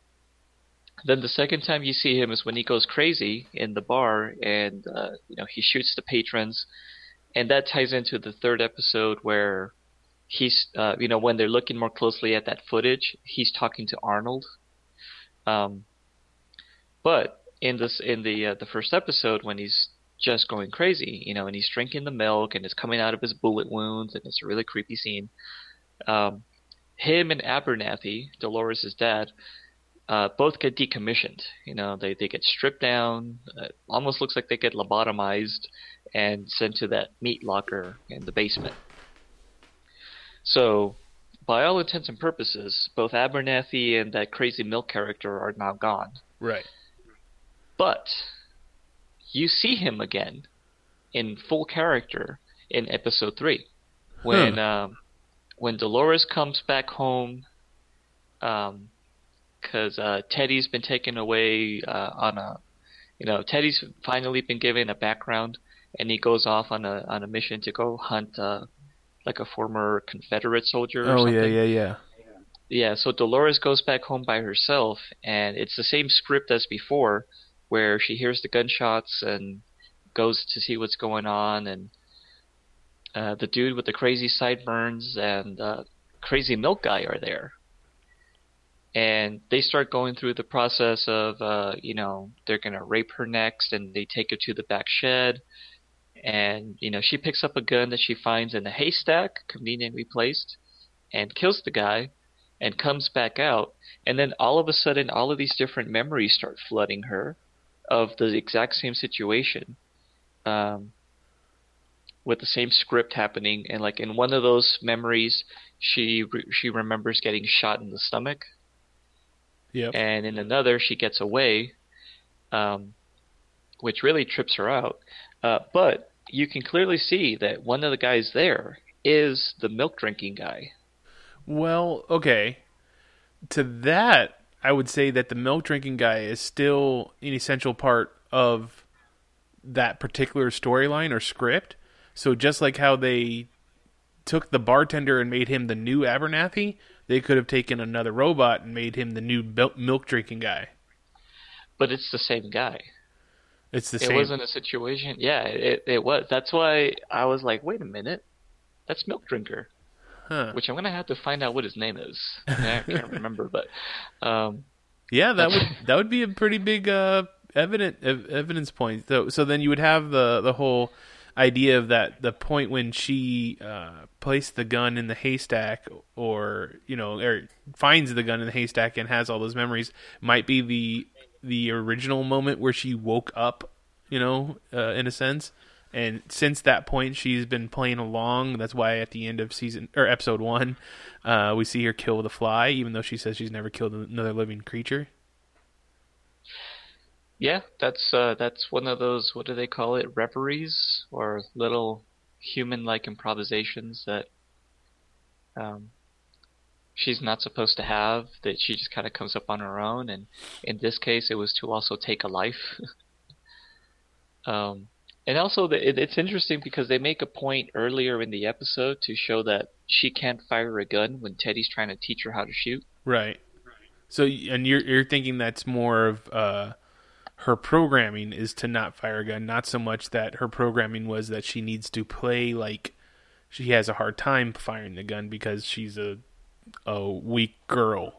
then the second time you see him is when he goes crazy in the bar and uh, you know he shoots the patrons and that ties into the third episode where he's uh, you know when they're looking more closely at that footage he's talking to arnold. Um, but in this in the uh, the first episode when he's just going crazy you know and he's drinking the milk and it's coming out of his bullet wounds and it's a really creepy scene um, him and abernathy dolores' dad uh, both get decommissioned you know they, they get stripped down uh, almost looks like they get lobotomized and sent to that meat locker in the basement. So, by all intents and purposes, both Abernathy and that crazy milk character are now gone. right. But you see him again in full character in episode three, when um, when Dolores comes back home, um, because uh, Teddy's been taken away uh, on a, you know, Teddy's finally been given a background, and he goes off on a on a mission to go hunt uh, like a former Confederate soldier. Or Oh something. yeah, yeah, yeah. Yeah, so Dolores goes back home by herself, and it's the same script as before, where she hears the gunshots and goes to see what's going on, and uh, the dude with the crazy sideburns and uh, crazy milk guy are there. And they start going through the process of, uh, you know, they're gonna rape her next, and they take her to the back shed, and you know she picks up a gun that she finds in a haystack, conveniently placed, and kills the guy and comes back out. And then all of a sudden all of these different memories start flooding her of the exact same situation um, with the same script happening. And like in one of those memories she re- she remembers getting shot in the stomach Yep. and in another she gets away um, which really trips her out uh, but you can clearly see that one of the guys there is the milk drinking guy Well, okay. To that, I would say that the milk drinking guy is still an essential part of that particular storyline or script. So just like how they took the bartender and made him the new Abernathy, they could have taken another robot and made him the new milk drinking guy. but it's the same guy It's the it same. It wasn't a situation. Yeah, it it was. That's why I was like, wait a minute, that's Milk Drinker, Huh. which I'm gonna have to find out what his name is. I can't remember, but um, Yeah, that would that would be a pretty big uh, evident ev- evidence point. So so then you would have the the whole idea of that the point when she uh, placed the gun in the haystack, or you know, or finds the gun in the haystack and has all those memories, might be the the original moment where she woke up. You know, uh, in a sense. And since that point, she's been playing along. That's why at the end of season or episode one, uh, we see her kill the fly, even though she says she's never killed another living creature. Yeah, that's uh, that's one of those. What do they call it? Reveries or little human-like improvisations that um, she's not supposed to have. That she just kind of comes up on her own. And in this case, it was to also take a life. (laughs) um, and also, the, it, it's interesting because they make a point earlier in the episode to show that she can't fire a gun when Teddy's trying to teach her how to shoot. Right. So, and you're you're thinking that's more of uh, her programming is to not fire a gun, not so much that her programming was that she needs to play like she has a hard time firing the gun because she's a a weak girl.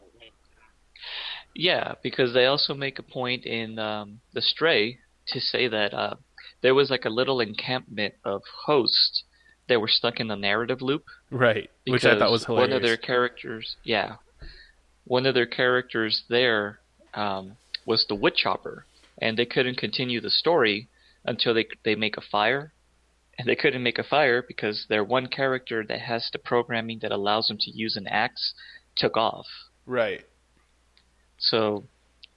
Yeah, because they also make a point in um, the Stray to say that uh, there was like a little encampment of hosts that were stuck in the narrative loop. Right, which I thought was hilarious. One of their characters, yeah, one of their characters there um, was the woodchopper, and they couldn't continue the story until they they make a fire, and they couldn't make a fire because their one character that has the programming that allows them to use an axe took off. right. So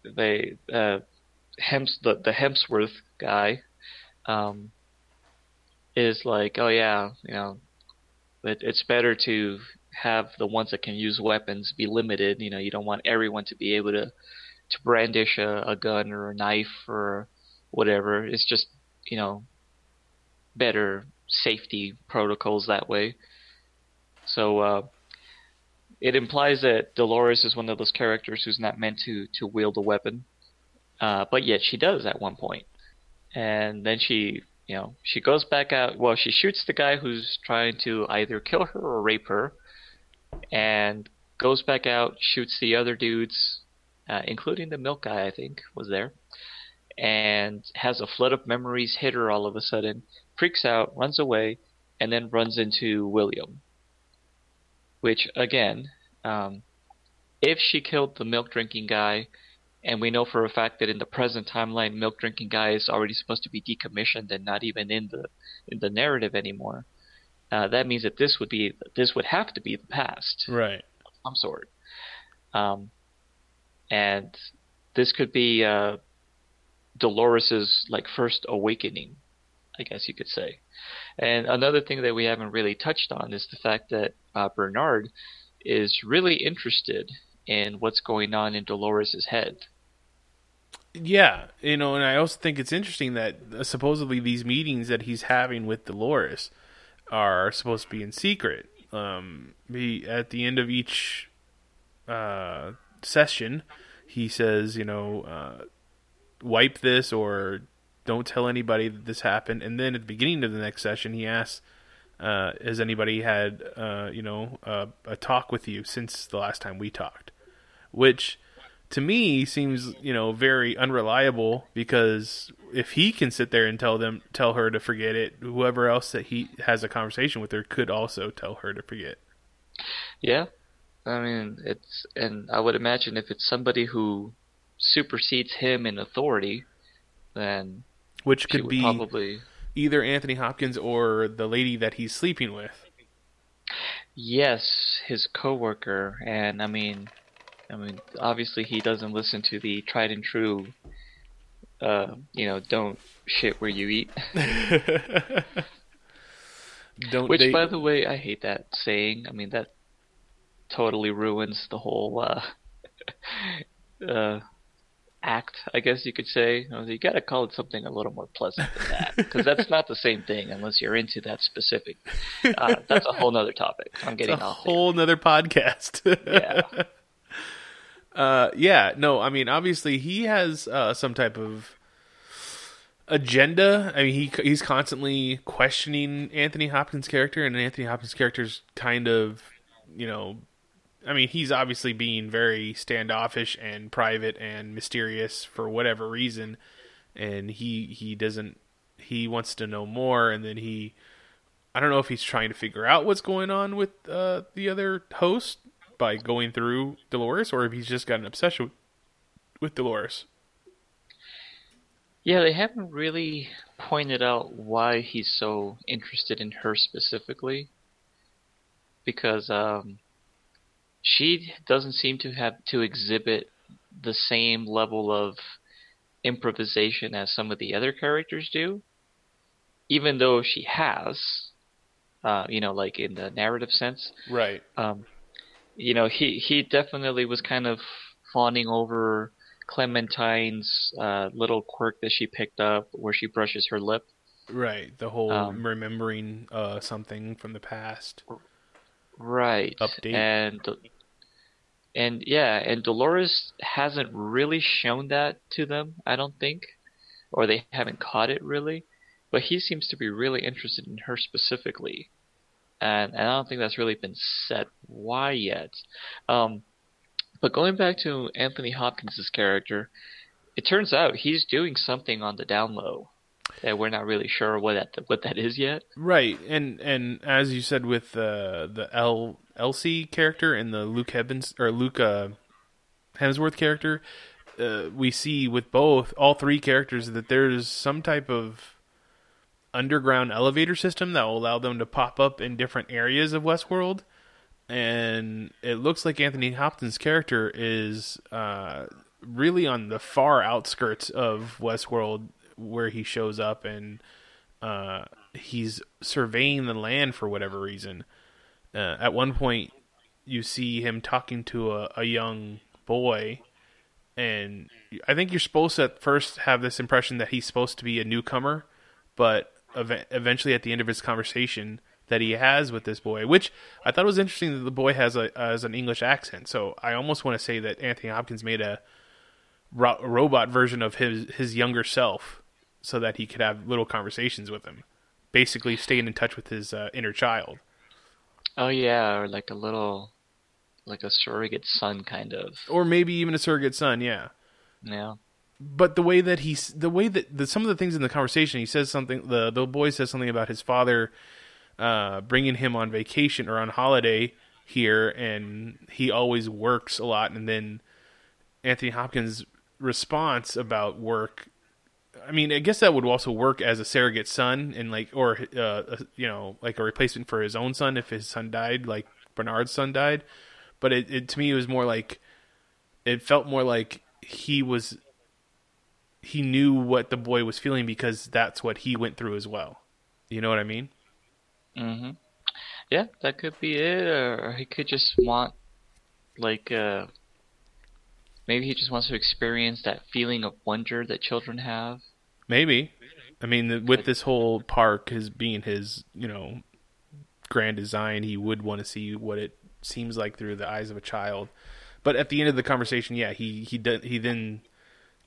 they uh, Hems the the Hemsworth guy um, is like, oh yeah, you know, it, it's better to have the ones that can use weapons be limited. You know, you don't want everyone to be able to to brandish a, a gun or a knife or whatever. It's just you know better safety protocols that way. So uh, it implies that Dolores is one of those characters who's not meant to to wield a weapon, uh, but yet she does at one point, and then she you know she goes back out. Well, she shoots the guy who's trying to either kill her or rape her, and goes back out, shoots the other dudes, uh, including the milk guy. I think was there, and has a flood of memories hit her all of a sudden. Freaks out, runs away, and then runs into William which again, um, if she killed the milk drinking guy, and we know for a fact that in the present timeline, milk drinking guy is already supposed to be decommissioned and not even in the in the narrative anymore, uh, that means that this would be this would have to be the past Right. of some sort, um, and this could be uh, Dolores's like first awakening, I guess you could say. And another thing that we haven't really touched on is the fact that uh, Bernard is really interested in what's going on in Dolores's head. Yeah, you know, and I also think it's interesting that uh, supposedly these meetings that he's having with Dolores are supposed to be in secret. Um, he at the end of each uh, session, he says, you know, uh, wipe this or don't tell anybody that this happened. And then at the beginning of the next session, he asks, uh, "Has anybody had, uh, you know, a talk with you since the last time we talked?" Which to me seems you know very unreliable because if he can sit there and tell them tell her to forget it whoever else that he has a conversation with her could also tell her to forget Yeah, I mean it's, and I would imagine if it's somebody who supersedes him in authority, then which could be probably either Anthony Hopkins or the lady that he's sleeping with Yes, his coworker, and I mean, I mean, obviously he doesn't listen to the tried and true, uh, you know, don't shit where you eat. (laughs) don't Which, they by the way, I hate that saying. I mean, that totally ruins the whole uh, (laughs) uh, act. I guess you could say. You, got to call it something a little more pleasant than that, because that's not the same thing unless you're into that specific. Uh, that's a whole other topic. (laughs) I'm getting it's a off. there. whole nother podcast (laughs) Yeah. Uh, yeah, no, I mean, obviously he has uh, some type of agenda. I mean, he he's constantly questioning Anthony Hopkins' character, and Anthony Hopkins' character's kind of, you know, I mean, he's obviously being very standoffish and private and mysterious for whatever reason, and he he doesn't he wants to know more, and then he. I don't know if he's trying to figure out what's going on with uh, the other host by going through Dolores, or if he's just got an obsession with, with Dolores. Yeah, they haven't really pointed out why he's so interested in her specifically. Because um, she doesn't seem to have to exhibit the same level of improvisation as some of the other characters do. Even though she has, uh, you know, like in the narrative sense, Right. um, you know, he he definitely was kind of fawning over Clementine's uh, little quirk that she picked up, where she brushes her lip. Right. The whole Um, remembering uh, something from the past. Right. Update. And and yeah, and Dolores hasn't really shown that to them, I don't think, or they haven't caught it really. But he seems to be really interested in her specifically. and, and I don't think that's really been said why yet. Um, but going back to Anthony Hopkins' character, it turns out he's doing something on the down low that we're not really sure what that what that is yet. Right, and and as you said with uh, the L Elsie character and the Luke Evans or Luke uh, Hemsworth character, uh, we see with both all three characters that there's some type of underground elevator system that will allow them to pop up in different areas of Westworld. And it looks like Anthony Hopkins' character is uh, really on the far outskirts of Westworld, where he shows up and uh, he's surveying the land for whatever reason. Uh, at one point, you see him talking to a, a young boy, and I think you're supposed to at first have this impression that he's supposed to be a newcomer, but ev- eventually, at the end of his conversation that he has with this boy, which I thought was interesting that the boy has a has an English accent. So I almost want to say that Anthony Hopkins made a, ro- robot version of his his younger self, so that he could have little conversations with him, basically staying in touch with his uh, inner child. Oh yeah, or like a little, like a surrogate son kind of. or maybe even a surrogate son. Yeah, Yeah. but the way that he's the way that the, some of the things in the conversation, he says something. The the boy says something about his father uh, bringing him on vacation or on holiday here, and he always works a lot. And then Anthony Hopkins' response about work. I mean, I guess that would also work as a surrogate son, and like, or uh, you know, like a replacement for his own son if his son died, like Bernard's son died. But it, it to me it was more like it felt more like he was he knew what the boy was feeling because that's what he went through as well. You know what I mean? Mm-hmm. Yeah, that could be it, or he could just want, like, uh, maybe he just wants to experience that feeling of wonder that children have. Maybe. I mean, with this whole park as being his, you know, grand design, he would want to see what it seems like through the eyes of a child. But at the end of the conversation, yeah, he he does, he then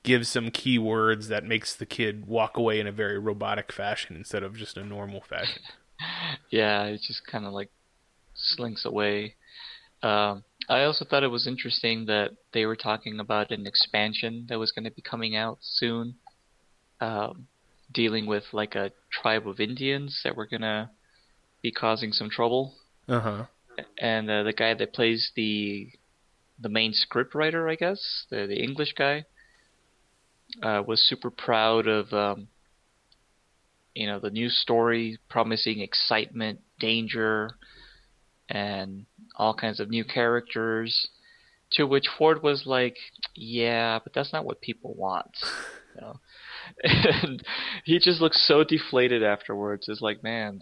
gives some key words that makes the kid walk away in a very robotic fashion instead of just a normal fashion. (laughs) Yeah, it just kind of like slinks away. Um, I also thought it was interesting that they were talking about an expansion that was going to be coming out soon, um, dealing with like a tribe of Indians that were going to be causing some trouble. Uh huh. And uh, the guy that plays the the main script writer, I guess, the the English guy, uh, was super proud of um, you know the new story, promising excitement, danger, and all kinds of new characters. To which Ford was like, "Yeah, but that's not what people want." (laughs) You know? And he just looks so deflated afterwards. It's like, man,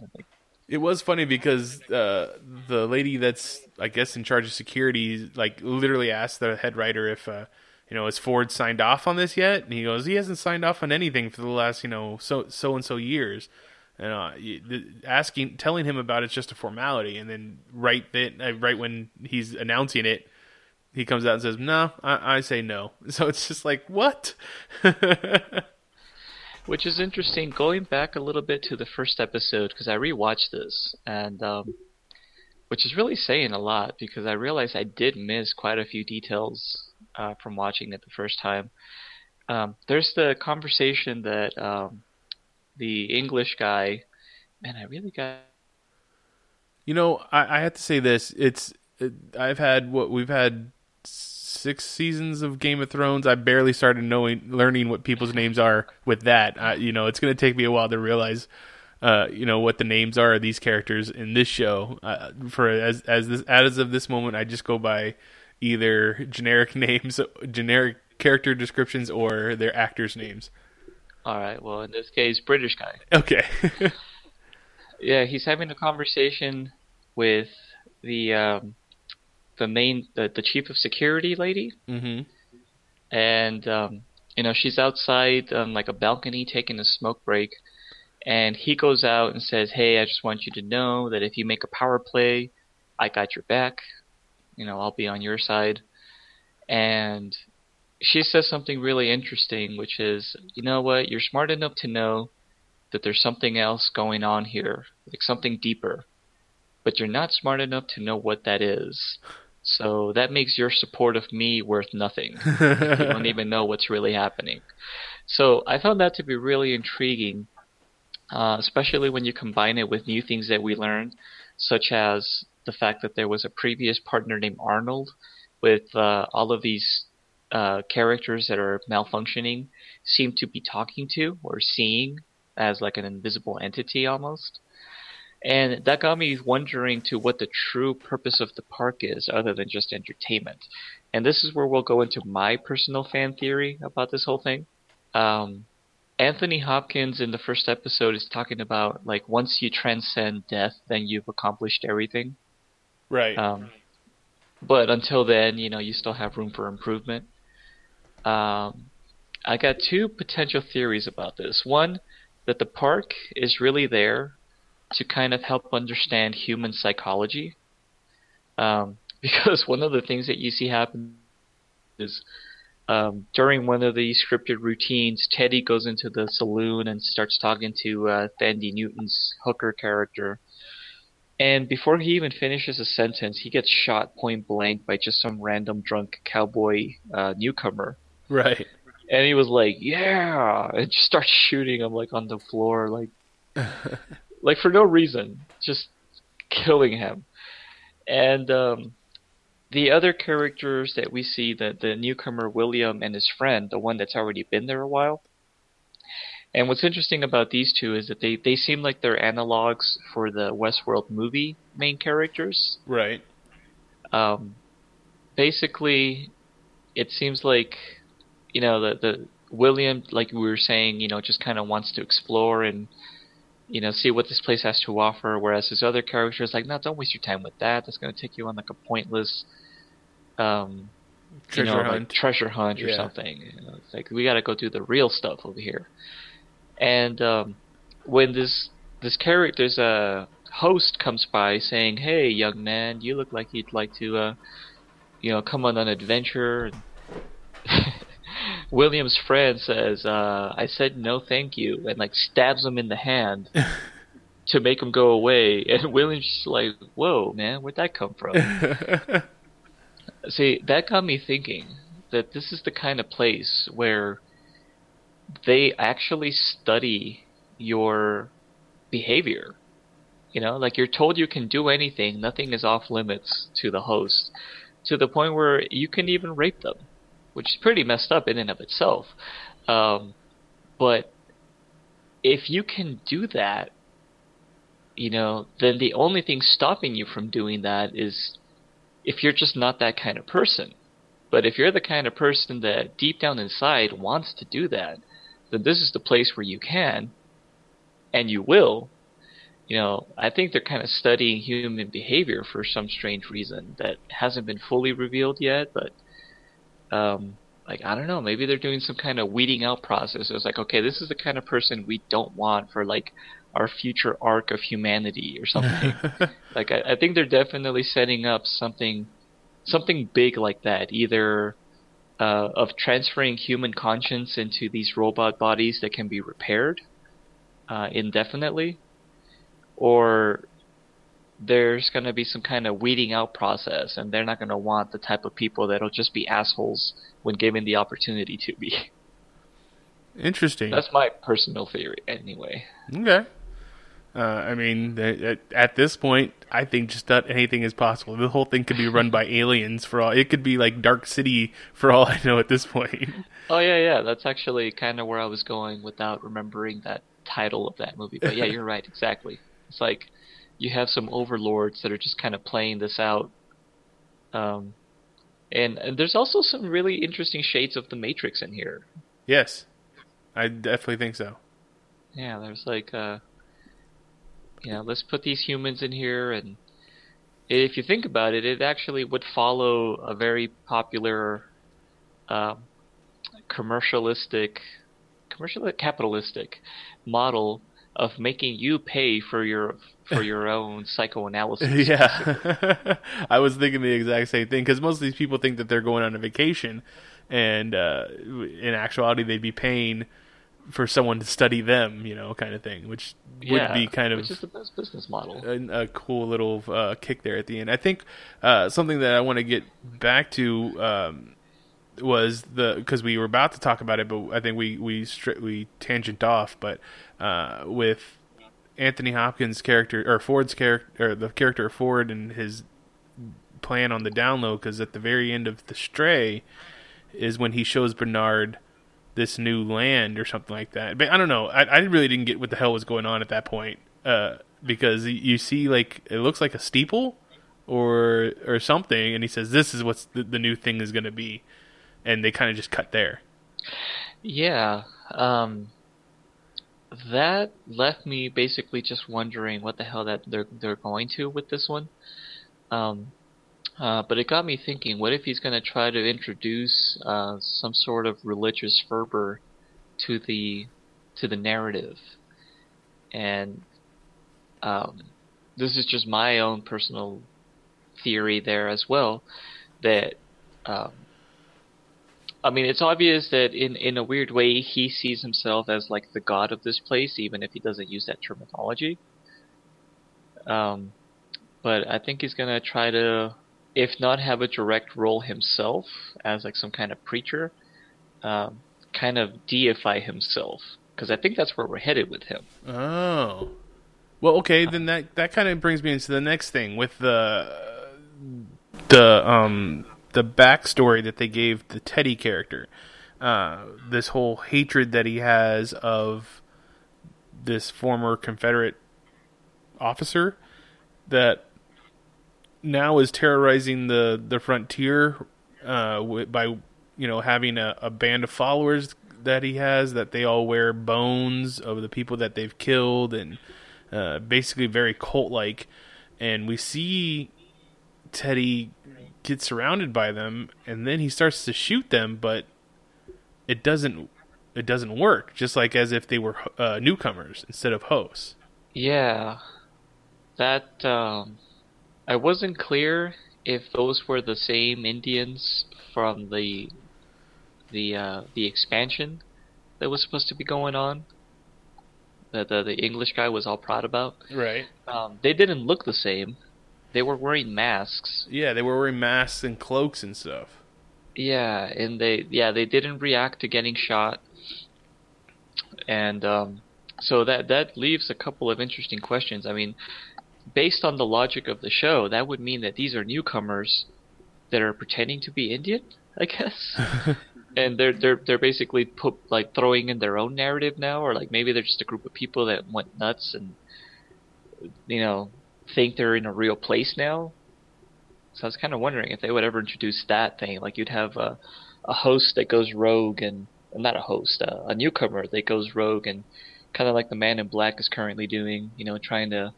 It was funny because uh, the lady that's I guess in charge of security like literally asked the head writer if uh, you know has Ford signed off on this yet, and he goes he hasn't signed off on anything for the last you know so so and so years. And uh, asking, telling him about it's just a formality, and then right then, uh, right when he's announcing it, he comes out and says, "No, I, I say no." (laughs) So it's just like, what? (laughs) Which is interesting. Going back a little bit to the first episode because I rewatched this, and um, which is really saying a lot because I realized I did miss quite a few details uh, from watching it the first time. Um, there's the conversation that um, the English guy, man, I really got You know, I, I have to say this. It's it, I've had what we've had six seasons of Game of Thrones. I barely started knowing, learning what people's names are with that. I, you know, it's going to take me a while to realize, uh, you know, what the names are of these characters in this show. Uh, for as as this as of this moment, I just go by either generic (laughs) names, generic character descriptions, or their actors' names. all right. Well, in this case, British guy. Okay. (laughs) Yeah, he's having a conversation with the um, the main the, the chief of security lady, hmm and um, you know she's outside on like a balcony taking a smoke break, and he goes out and says, "Hey, I just want you to know that if you make a power play, I got your back. You know, I'll be on your side." And she says something really interesting, which is, "You know what? You're smart enough to know that there's something else going on here, like something deeper." but you're not smart enough to know what that is. So that makes your support of me worth nothing. (laughs) you don't even know what's really happening. So I found that to be really intriguing, uh, especially when you combine it with new things that we learned, such as the fact that there was a previous partner named Arnold with uh, all of these uh, characters that are malfunctioning seem to be talking to or seeing as like an invisible entity almost. And that got me wondering to what the true purpose of the park is other than just entertainment. And this is where we'll go into my personal fan theory about this whole thing. Um, Anthony Hopkins in the first episode is talking about like once you transcend death, then you've accomplished everything. Right. Um, but until then, you know, you still have room for improvement. Um, I got two potential theories about this. One, that the park is really there to kind of help understand human psychology. Um, (laughs) because one of the things that you see happen is um, during one of the scripted routines, Teddy goes into the saloon and starts talking to uh, Thandie Newton's hooker character. And before he even finishes a sentence, he gets shot point blank by just some random drunk cowboy uh, newcomer. right. And he was like, "Yeah!" and just starts shooting him like on the floor, like, (laughs) like for no reason, just killing him. And um, the other characters that we see, the the newcomer William and his friend, the one that's already been there a while. And what's interesting about these two is that they, they seem like they're analogs for the Westworld movie main characters. Right. Um, basically, it seems like, you know, the, the William, like we were saying, you know, just kind of wants to explore and, you know, see what this place has to offer. Whereas his other character is like, no, don't waste your time with that. That's going to take you on like a pointless, um, Treasure you know, like hunt. treasure hunt or Yeah. something. You know, it's like we got to go do the real stuff over here. And um, when this this character's uh, host comes by saying, "Hey, young man, you look like you'd like to, uh, you know, come on an adventure." (laughs) William's friend says, uh, "I said no, thank you," and like stabs him in the hand (laughs) to make him go away. And William's just like, "Whoa, man, where'd that come from?" (laughs) See, that got me thinking that this is the kind of place where they actually study your behavior. You know, like you're told you can do anything, nothing is off limits to the host, to the point where you can even rape them, which is pretty messed up in and of itself. Um, but if you can do that, you know, then the only thing stopping you from doing that is if you're just not that kind of person. But if you're the kind of person that deep down inside wants to do that, then this is the place where you can, and you will. You know, I think they're kind of studying human behavior for some strange reason that hasn't been fully revealed yet. But, um, like I don't know, maybe they're doing some kind of weeding out process. It's like, okay, this is the kind of person we don't want for like our future arc of humanity or something. (laughs) like I, I think they're definitely setting up something something big like that either uh, of transferring human conscience into these robot bodies that can be repaired uh, indefinitely or there's going to be some kind of weeding out process and they're not going to want the type of people that'll just be assholes when given the opportunity to be Interesting. that's my personal theory anyway Okay. Uh, I mean, at, at this point, I think just about anything is possible. The whole thing could be run by (laughs) aliens for all. It could be like Dark City for all I know at this point. Oh yeah, yeah. That's actually kind of where I was going without remembering that title of that movie. But yeah, you're right. Exactly. It's like you have some overlords that are just kind of playing this out. Um, and, and there's also some really interesting shades of the Matrix in here. yes, I definitely think so. Yeah, there's like, uh, you know, let's put these humans in here, and if you think about it, it actually would follow a very popular, um, commercialistic, commercial capitalistic model of making you pay for your for (laughs) your own psychoanalysis. (laughs) yeah, (laughs) I was thinking the exact same thing because most of these people think that they're going on a vacation, and uh, in actuality, they'd be paying for someone to study them, you know, kind of thing, which would be kind of which is the best business model. a, a cool little uh, kick there at the end. I think uh, something that I want to get back to um, was the because we were about to talk about it, but I think we we stri- we tangent off. But uh, with Anthony Hopkins' character or Ford's character or the character of Ford and his plan on the download, because at the very end of the Stray is when he shows Bernard this new land or something like that. But I don't know. I, I really didn't get what the hell was going on at that point uh, because you see like it looks like a steeple or or something, and he says this is what the, the new thing is going to be, and they kind of just cut there. Yeah, um, that left me basically just wondering what the hell that they're they're going to with this one. Um, uh, but it got me thinking: what if he's going to try to introduce uh, some sort of religious fervor to the to the narrative? And um, this is just my own personal theory there as well. That um, I mean, it's obvious that in in a weird way he sees himself as like the god of this place, even if he doesn't use that terminology. Um, but I think he's gonna try to, if not have a direct role himself as like some kind of preacher, um, kind of deify himself, because I think that's where we're headed with him. Oh, well, okay. Then that that kind of brings me into the next thing with the the um the backstory that they gave the Teddy character. Uh, this whole hatred that he has of this former Confederate officer that now is terrorizing the the frontier uh, by you know having a, a band of followers that he has that they all wear bones of the people that they've killed and uh, basically very cult like and we see Teddy gets surrounded by them and then he starts to shoot them but it doesn't it doesn't work just like as if they were uh, newcomers instead of hosts Yeah, that um, I wasn't clear if those were the same Indians from the the uh, the expansion that was supposed to be going on. That the the English guy was all proud about. right Um, they didn't look the same. They were wearing masks. yeah they were wearing masks and cloaks and stuff Yeah, and they yeah they didn't react to getting shot. And um, so that that leaves a couple of interesting questions. I mean, based on the logic of the show, that would mean that these are newcomers that are pretending to be Indian, I guess. (laughs) and they're they're they're basically put like throwing in their own narrative now, or like maybe they're just a group of people that went nuts and you know think they're in a real place now. So I was kind of wondering if they would ever introduce that thing, like you'd have a a host that goes rogue and not a host, uh, a newcomer that goes rogue and kind of like the Man in Black is currently doing, you know, trying to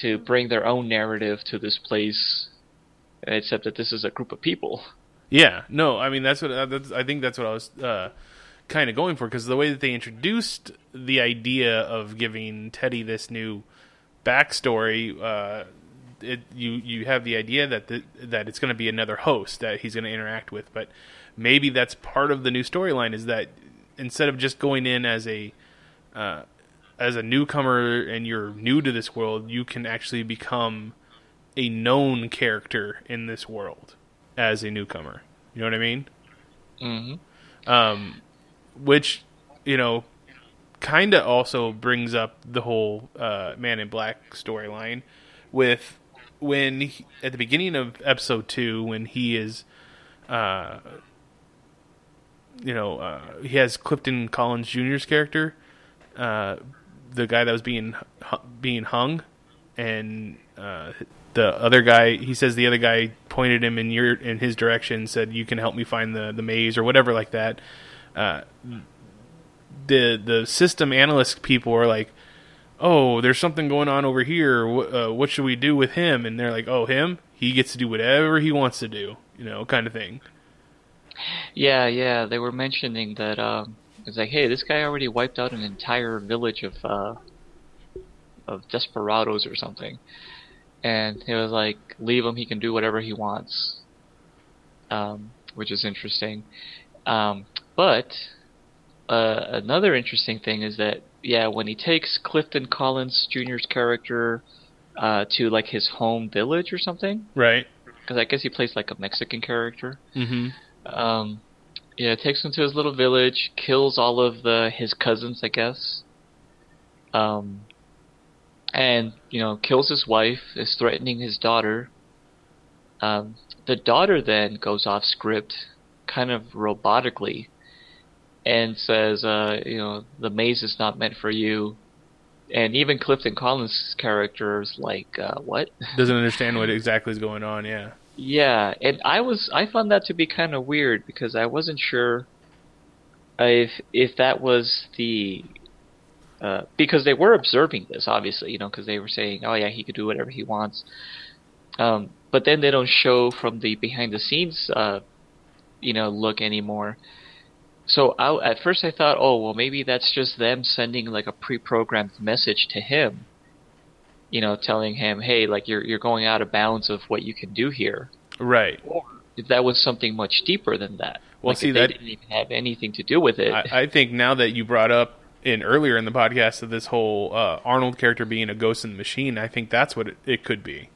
to bring their own narrative to this place, except that this is a group of people. Yeah, no, I mean that's what uh, that's, I think that's what I was uh, kind of going for because the way that they introduced the idea of giving Teddy this new backstory, uh, it, you you have the idea that the, that it's going to be another host that he's going to interact with, but maybe that's part of the new storyline is that instead of just going in as a uh, as a newcomer and you're new to this world, you can actually become a known character in this world as a newcomer. You know what I mean? Mm-hmm. Um, which you know, kind of also brings up the whole uh, Man in Black storyline with when he, at the beginning of episode two when he is, uh, you know, uh, he has Clifton Collins Jr.'s character, uh, the guy that was being being hung, and uh, the other guy he says the other guy pointed him in your in his direction said you can help me find the the maze or whatever like that uh, the the system analyst people are like oh there's something going on over here. What, uh, what should we do with him? And they're like oh him? He gets to do whatever he wants to do you know kind of thing. Yeah, yeah, they were mentioning that. Um, it's like, hey, this guy already wiped out an entire village of uh, of desperados or something, and it was like, leave him, he can do whatever he wants, um, which is interesting. Um, but uh, another interesting thing is that yeah, when he takes Clifton Collins Jr.'s character uh, to like his home village or something, Right. because I guess he plays like a Mexican character. Mm-hmm. Um, yeah, takes him to his little village, kills all of the his cousins, I guess. Um, and you know, kills his wife, is threatening his daughter. Um, the daughter then goes off script, kind of robotically, and says, uh, you know, the maze is not meant for you. And even Clifton Collins' character is like, uh, what? (laughs) Doesn't understand what exactly is going on. Yeah. Yeah, and I was I found that to be kind of weird because I wasn't sure if if that was the uh, because they were observing this obviously, you know, because they were saying, oh yeah, he could do whatever he wants. Um, but then they don't show from the behind the scenes, uh, you know, look anymore. So I, at first I thought, oh well, maybe that's just them sending like a pre-programmed message to him you know, telling him, "Hey, like you're you're going out of bounds of what you can do here." Right. If that was something much deeper than that. Well, like see, that- didn't even have anything to do with it. I, I think now that you brought up in earlier in the podcast of this whole uh, Arnold character being a ghost in the machine, I think that's what it, it could be.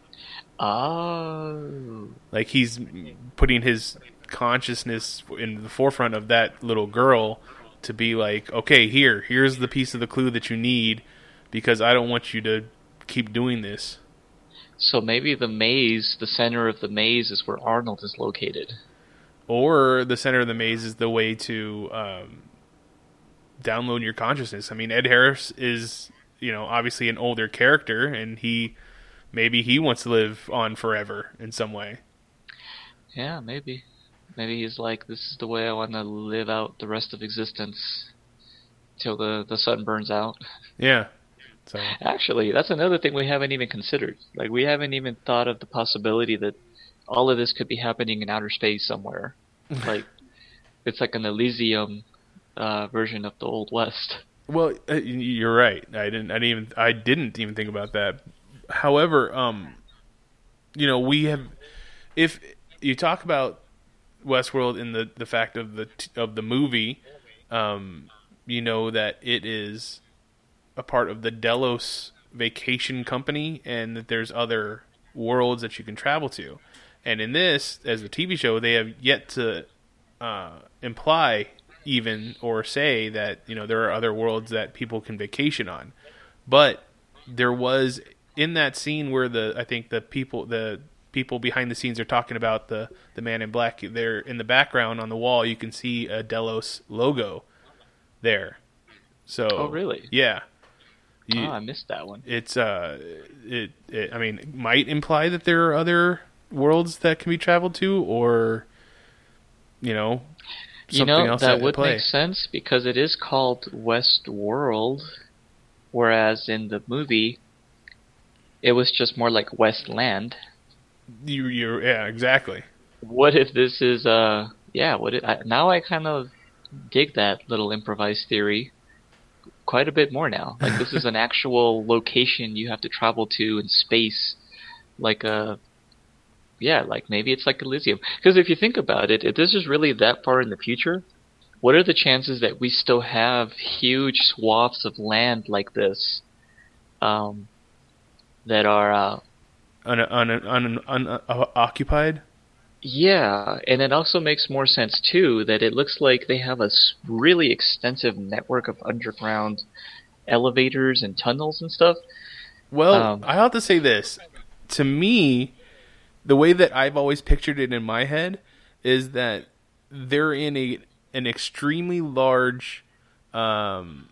oh, Like he's putting his consciousness in the forefront of that little girl to be like, okay, here, here's the piece of the clue that you need because I don't want you to keep doing this. so maybe the maze, the center of the maze, is where Arnold is located. Or the center of the maze is the way to um, download your consciousness. I mean, Ed Harris is, you know, obviously an older character, and he maybe he wants to live on forever in some way. Yeah, maybe. Maybe he's like, this is the way I want to live out the rest of existence till the the sun burns out. Yeah. (laughs) So Actually, that's another thing we haven't even considered. Like we haven't even thought of the possibility that all of this could be happening in outer space somewhere. (laughs) like it's like an Elysium uh, version of the Old West. Well, uh, you're right. I didn't. I didn't even. I didn't even think about that. However, um, you know, we have. If you talk about Westworld in the the fact of the of the movie, um, you know that it is a part of the Delos Vacation Company, and that there's other worlds that you can travel to. And in this, as a TV show, they have yet to uh, imply even or say that you know there are other worlds that people can vacation on but there was in that scene where the i think the people the people behind the scenes are talking about the the man in black there in the background on the wall you can see a delos logo there so Oh, really? yeah You- oh, I missed that one. it's uh it, it i mean it might imply that there are other worlds that can be traveled to or you know You something know else that would play. make sense because it is called West World, whereas in the movie, it was just more like Westland. You you yeah exactly What if this is uh yeah? What if, I, now I kind of dig that little improvised theory quite a bit more now. (laughs) Like this is an actual location you have to travel to in space, like a yeah, like maybe it's like Elysium. Because if you think about it, if this is really that far in the future, what are the chances that we still have huge swaths of land like this, um, that are uh, un, un, un, un, uh, occupied Yeah, and it also makes more sense too that it looks like they have a really extensive network of underground elevators and tunnels and stuff. Well, Um, I have to say this. To me, the way that I've always pictured it in my head is that they're in a an extremely large um,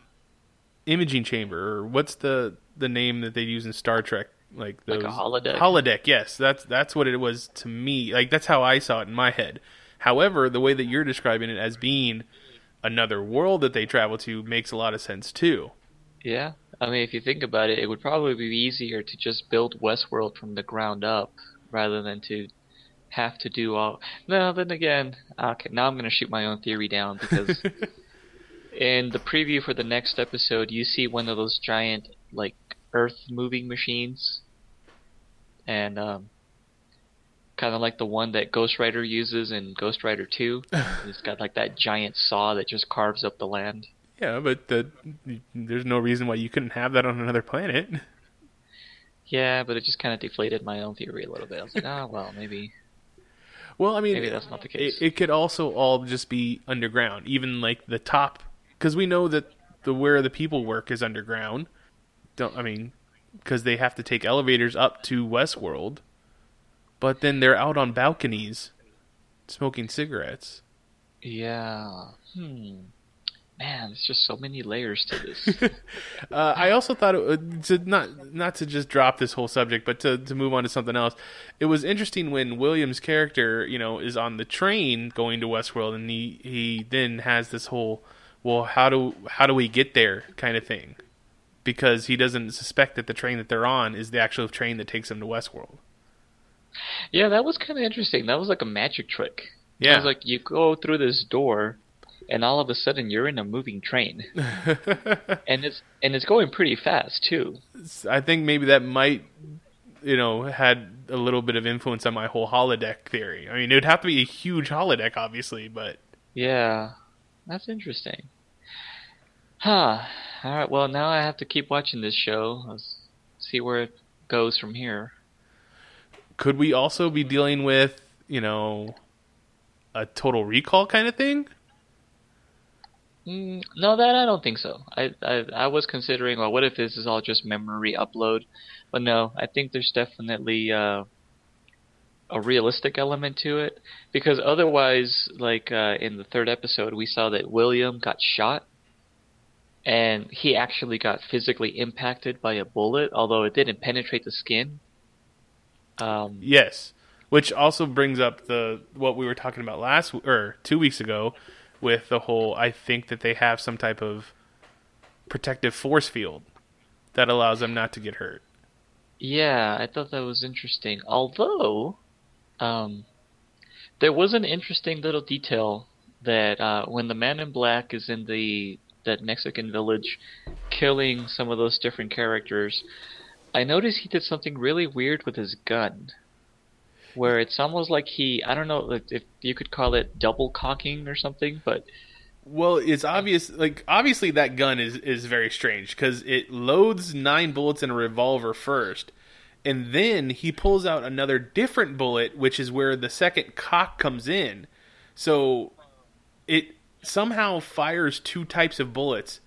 imaging chamber, or what's the the name that they use in Star Trek? Like Like a those- holodeck? Holodeck, yes. That's that's what it was to me. Like that's how I saw it in my head. However, the way that you're describing it as being another world that they travel to makes a lot of sense too. Yeah, I mean, if you think about it, it would probably be easier to just build Westworld from the ground up rather than to have to do all. No, then again, okay, now I'm going to shoot my own theory down because (laughs) in the preview for the next episode, you see one of those giant like Earth moving machines, and um, kind of like the one that Ghost Rider uses in Ghost Rider 2. (laughs) it's got like that giant saw that just carves up the land. Yeah, but the, there's no reason why you couldn't have that on another planet. Yeah, but it just kind of deflated my own theory a little bit. I was like, oh well, maybe. Well, I mean, Maybe that's not the case. It, it could also all just be underground, even like the top, because we know that the where the people work is underground. Don't I mean, because they have to take elevators up to Westworld, but then they're out on balconies, smoking cigarettes. Yeah. Hmm. Man, there's just so many layers to this. (laughs) Uh, I also thought it would, to not not to just drop this whole subject, but to to move on to something else. It was interesting when William's character, you know, is on the train going to Westworld, and he he then has this whole, well, how do how do we get there kind of thing, because he doesn't suspect that the train that they're on is the actual train that takes them to Westworld. yeah, that was kind of interesting. That was like a magic trick. It Yeah, was like you go through this door, and all of a sudden you're in a moving train, (laughs) and it's and it's going pretty fast too. I think maybe that might, you know, had a little bit of influence on my whole holodeck theory. I mean, it would have to be a huge holodeck, obviously, but Yeah, that's interesting. Huh. All right. Well, now I have to keep watching this show. Let's see where it goes from here. could we also be dealing with, you know, a total recall kind of thing? Mm, no, that I don't think so. I, I I was considering, well, what if this is all just memory upload? But no, I think there's definitely uh, a realistic element to it because otherwise, like uh, in the third episode, we saw that William got shot, and he actually got physically impacted by a bullet, although it didn't penetrate the skin. Um, Yes. Which also brings up the what we were talking about last or 2 weeks ago with the whole I think that they have some type of protective force field that allows them not to get hurt. Yeah, I thought that was interesting. Although, um, there was an interesting little detail that uh, when the man in black is in the that Mexican village, killing some of those different characters, I noticed he did something really weird with his gun, where it's almost like he I don't know if you could call it double cocking or something, but Well, it's obvious. Like obviously, that gun is is very strange because it loads nine bullets in a revolver first, and then he pulls out another different bullet, which is where the second cock comes in. So it somehow fires two types of bullets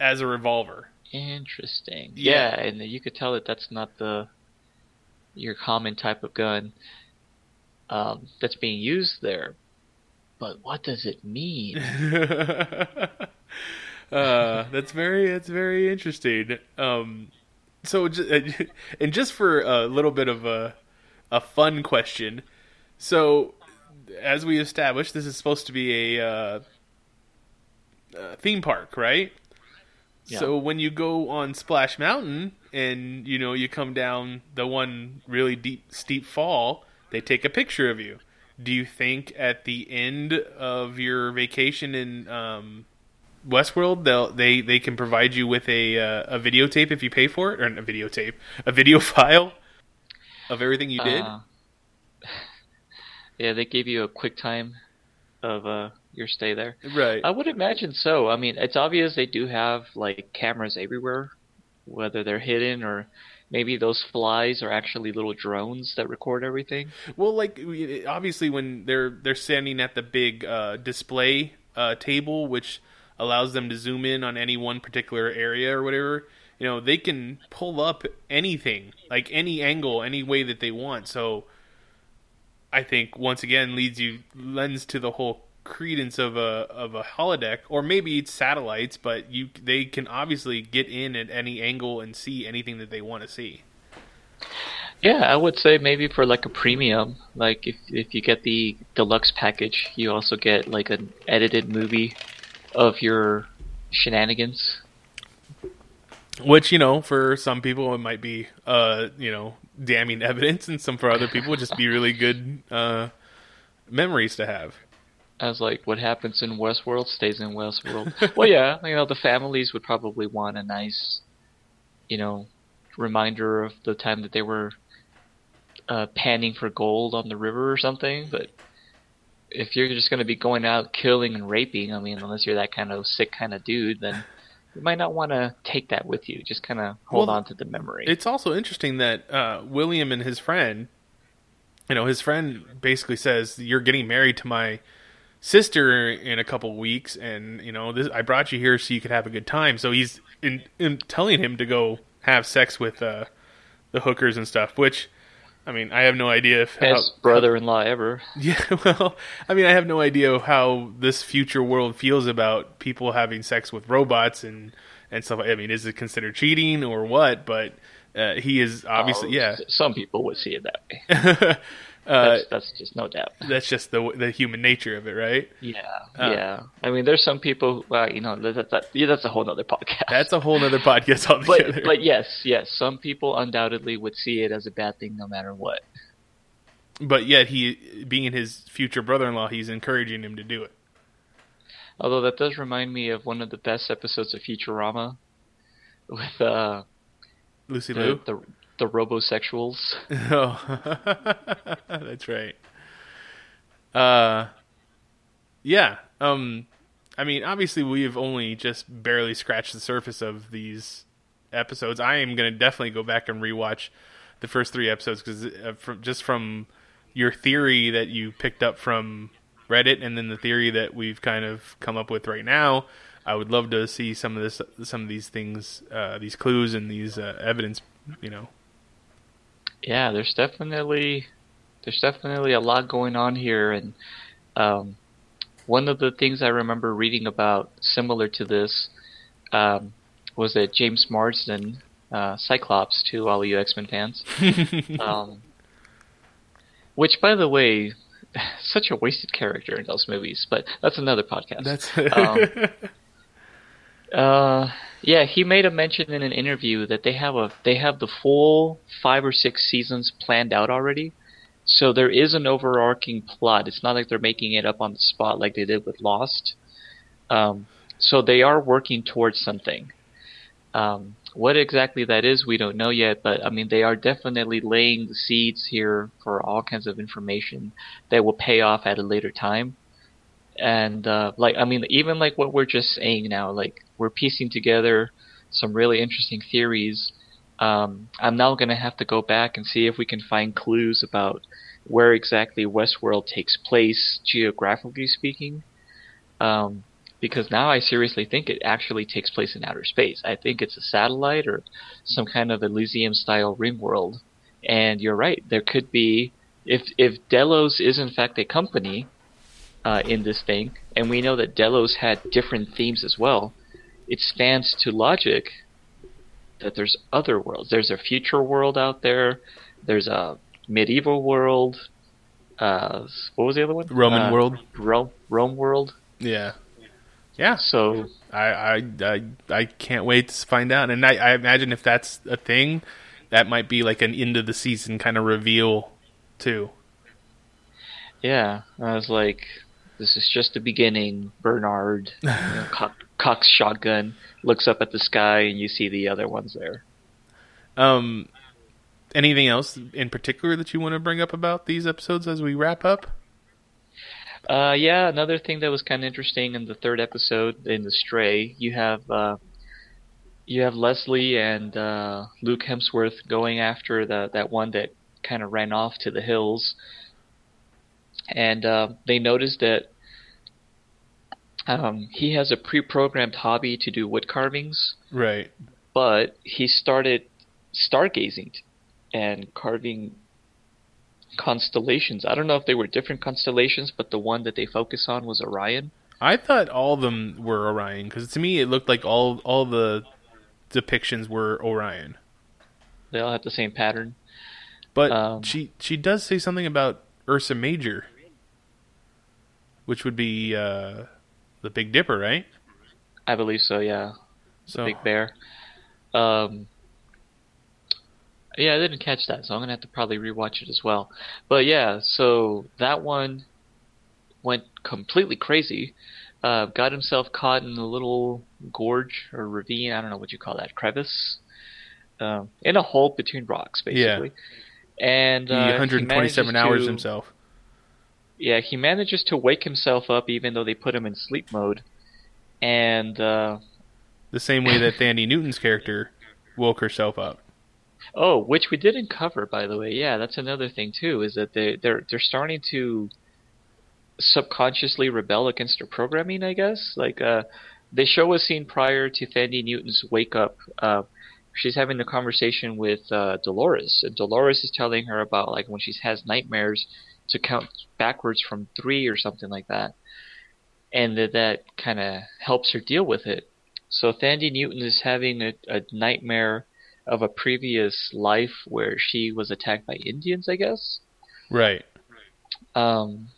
as a revolver. Interesting. Yeah. Yeah. and you could tell that that's not the your common type of gun um, that's being used there. But what does it mean? (laughs) uh, that's very that's very interesting. Um, so, (laughs) and just for a little bit of a a fun question, so as we established, this is supposed to be a uh, uh, theme park, right? Yeah. So when you go on Splash Mountain and you know you come down the one really deep steep fall, they take a picture of you. Do you think at the end of your vacation in um, Westworld, they'll they they can provide you with a uh, a videotape if you pay for it, or a videotape, a video (laughs) file of everything you did? Uh, (laughs) yeah, they gave you a quick time of uh, your stay there. right. I would imagine so. I mean, it's obvious they do have like cameras everywhere, whether they're hidden or maybe those flies are actually little drones that record everything. Well, like obviously when they're they're standing at the big uh, display uh, table, which allows them to zoom in on any one particular area or whatever, you know, they can pull up anything, like any angle, any way that they want. So, I think once again leads you lends to the whole credence of a of a holodeck, or maybe it's satellites, but you they can obviously get in at any angle and see anything that they want to see. Yeah, I would say maybe for like a premium, like if if you get the deluxe package, you also get like an edited movie of your shenanigans. Which you know, for some people it might be, uh, you know, damning evidence, and some for other people would just be really good uh, memories to have. As like what happens in Westworld stays in Westworld. (laughs) well, yeah, you know the families would probably want a nice, you know, reminder of the time that they were uh, panning for gold on the river or something. But if you're just going to be going out killing and raping, I mean, unless you're that kind of sick kind of dude, then you might not want to take that with you. Just kind of hold Well, on to the memory. It's also interesting that uh, William and his friend, you know, his friend basically says, "You're getting married to my sister in a couple weeks, and you know, this, I brought you here so you could have a good time." So he's in, in telling him to go have sex with uh, the hookers and stuff. Which, I mean, I have no idea if how- Best brother-in-law ever. (laughs) Yeah, well, I mean, I have no idea how this future world feels about people having sex with robots and and stuff. I mean, is it considered cheating or what? But uh, he is obviously, Oh, yeah. Some people would see it that way. (laughs) uh, That's, that's just no doubt. that's just the the human nature of it, right? Yeah, Uh. yeah. I mean, there's some people. Well, you know, that, that, yeah, that's a whole other podcast. That's a whole nother podcast (laughs) altogether. but but yes, yes. Some people undoubtedly would see it as a bad thing, no matter what. But yet, he being his future brother-in-law, he's encouraging him to do it. Although that does remind me of one of the best episodes of Futurama, with uh Lucy the Liu. the, the robosexuals. (laughs) Oh, (laughs) that's right. Uh, yeah. Um, I mean, obviously, we've only just barely scratched the surface of these episodes. I am going to definitely go back and rewatch the first three episodes because uh, from, just from your theory that you picked up from Reddit, and then the theory that we've kind of come up with right now. I would love to see some of this, some of these things, uh, these clues and these uh, evidence. You know, yeah, there's definitely there's definitely a lot going on here, and um, one of the things I remember reading about similar to this um, was that James Marsden, uh, Cyclops, to all you X Men fans, (laughs) um, which by the way, (laughs) such a wasted character in those movies, but that's another podcast. That's Um, (laughs) Uh, yeah, he made a mention in an interview that they have a they have the full five or six seasons planned out already. So there is an overarching plot. It's not like they're making it up on the spot like they did with Lost. Um, so they are working towards something. Um, what exactly that is, we don't know yet. But I mean, they are definitely laying the seeds here for all kinds of information that will pay off at a later time and uh, like I mean, even like what we're just saying now, like we're piecing together some really interesting theories. Um, I'm now going to have to go back and see if we can find clues about where exactly Westworld takes place, geographically speaking. Um, because now I seriously think it actually takes place in outer space. I think it's a satellite or some kind of Elysium-style ring world. And you're right, there could be if if Delos is in fact a company uh, in this thing, and we know that Delos had different themes as well. It stands to logic that there's other worlds. There's a future world out there. There's a medieval world. Uh, what was the other one? Roman Uh, world. Rome, Rome world. Yeah. Yeah. So I, I, I, I can't wait to find out. And I, I imagine if that's a thing, that might be like an end of the season kind of reveal, too. yeah, I was like, this is just the beginning. Bernard, (laughs) you know, cock, cocks shotgun, looks up at the sky, and you see the other ones there. Um, anything else in particular that you want to bring up about these episodes as we wrap up? Uh, yeah, another thing that was kind of interesting in the third episode in the Stray, you have uh, you have Leslie and uh, Luke Hemsworth going after the that one that kind of ran off to the hills, and uh, they noticed that um, he has a pre-programmed hobby to do wood carvings, Right. but he started stargazing and carving constellations. I don't know if they were different constellations, but the one that they focus on was Orion. I thought all of them were Orion because to me it looked like all all the depictions were Orion. They all have the same pattern. But Um, she she does say something about Ursa Major, which would be uh, the Big Dipper, right? I believe so. Yeah, So Big Bear. Um, yeah, I didn't catch that, so I'm gonna have to probably rewatch it as well. But yeah, so that one went completely crazy. Uh, got himself caught in a little gorge or ravine. I don't know what you call that, crevice. Um, in a hole between rocks, basically. Yeah. and uh, he 127 manages hours to- himself. Yeah, he manages to wake himself up even though they put him in sleep mode, and uh, The same way that (laughs) Thandie Newton's character woke herself up. Oh, which we didn't cover, by the way. Yeah, that's another thing too. Is that they they're they're starting to subconsciously rebel against their programming. I guess like uh, they show a scene prior to Thandie Newton's wake up. Uh, she's having a conversation with uh, Dolores, and Dolores is telling her about like when she has nightmares to count backwards from three or something like that, and that that kind of helps her deal with it. So Thandie Newton is having a, a nightmare of a previous life where she was attacked by Indians, I guess. Right. Um,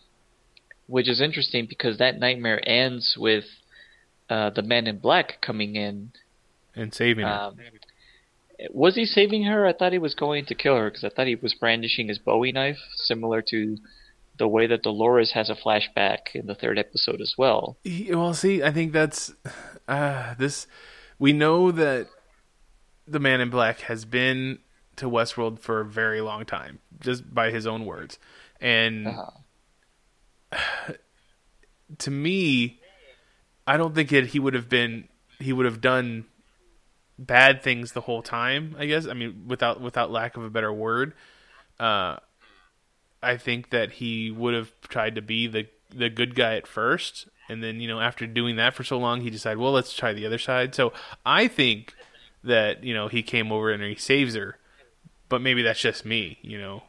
which is interesting because that nightmare ends with uh, the man in black coming in. And saving her. Um, was he saving her? I thought he was going to kill her because I thought he was brandishing his Bowie knife, similar to the way that Dolores has a flashback in the third episode as well. Well, see, I think that's uh, this. We know that the Man in Black has been to Westworld for a very long time, just by his own words. And Uh-huh. (sighs) to me, I don't think it. He would have been. He would have done bad things the whole time. I guess. I mean, without without lack of a better word. Uh, I think that he would have tried to be the the good guy at first, and then you know after doing that for so long, he decided, well, let's try the other side. So I think that you know he came over and he saves her, but maybe that's just me, you know,